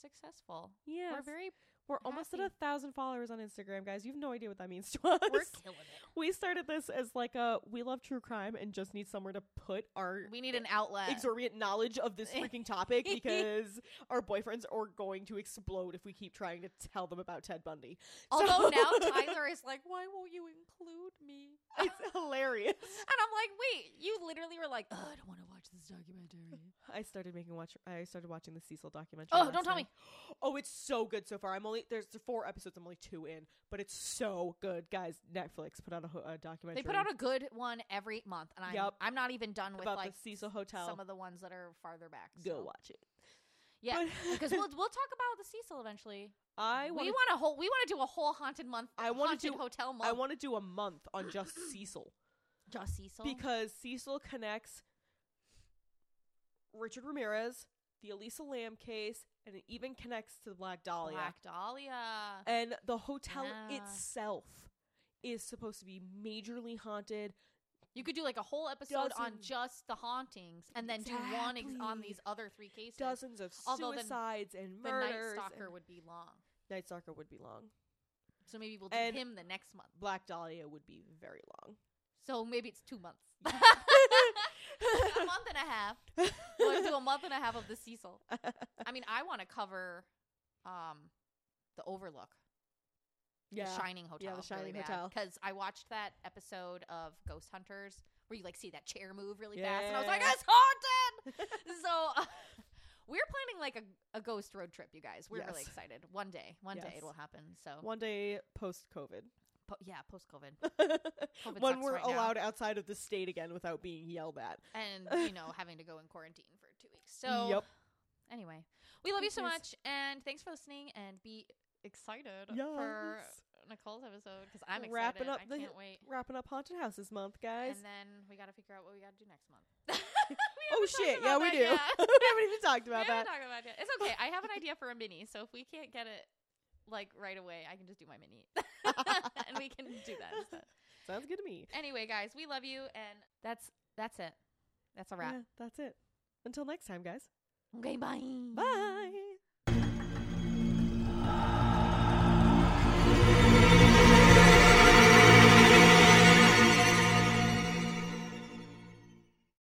successful. yeah We're very We're almost at a thousand followers on Instagram, guys. You have no idea what that means to us. we're killing it. we started this as like a we love true crime and just need somewhere to put our We need an outlet. exorbitant knowledge of this <laughs> freaking topic <laughs> because our boyfriends are going to explode if we keep trying to tell them about Ted Bundy. Although So- <laughs> now Tyler is like, "Why won't you include me?" it's hilarious. And I'm like, "Wait, you literally were like, "Ugh, I don't want to watch this documentary." I started making watch. I started watching the Cecil documentary. Oh, don't tell night. <gasps> Oh, it's so good so far. I'm only there's four episodes. I'm only two in, but it's so good, guys. Netflix put out a, a documentary. They put out a good one every month, and I'm Yep. I'm not even done with about like the Cecil Hotel. some of the ones that are farther back. Go watch it. Yeah, <laughs> because we'll we'll talk about the Cecil eventually. I we want. want a whole we want to do a whole haunted month. I wanna do- hotel month. I want to do a month on just <clears throat> Cecil just Cecil because Cecil connects Richard Ramirez, the Elisa Lam case, and it even connects to the Black Dahlia. Black Dahlia. And the hotel Yeah. itself is supposed to be majorly haunted. You could do like a whole episode on just the hauntings, and then do one ex- on these other three cases. Dozens of Although the- suicides and the Night murders. Stalker would be long, Night Stalker would be long. so maybe we'll do And- him the next month. Black Dahlia would be very long. So maybe it's two months. <laughs> a month and a half. We'll do a month and a half of the Cecil. I mean, I want to cover um, the Overlook, yeah. the Shining Hotel. Yeah, The Shining really Hotel. Because I watched that episode of Ghost Hunters where you like see that chair move really fast, and I was like, Yeah. it's haunted. <laughs> so. Uh, We're planning like a, a ghost road trip, you guys. We're really excited. One day, one day it will happen. So, One day post COVID. Po- yeah, post <laughs> COVID, when we're right now. allowed outside of the state again without being yelled at. and you know <laughs> having to go in quarantine for two weeks. So Yep. anyway, we love you so much, and thanks for listening. And be excited for Nicole's episode because I'm excited. Wrapping up I the- can't wait. Wrapping up haunted houses month, guys. And then we got to figure out what we got to do next month. <laughs> Oh shit! Yeah, we do. we haven't even talked about haven't that. talked about it. It's okay. I have an idea for a mini, so if we can't get it like right away, I can just do my mini, <laughs> and we can do that instead. Sounds good to me. Anyway, guys, we love you, and that's that's it. That's a wrap. Yeah, that's it. Until next time, guys. Okay, bye. Bye.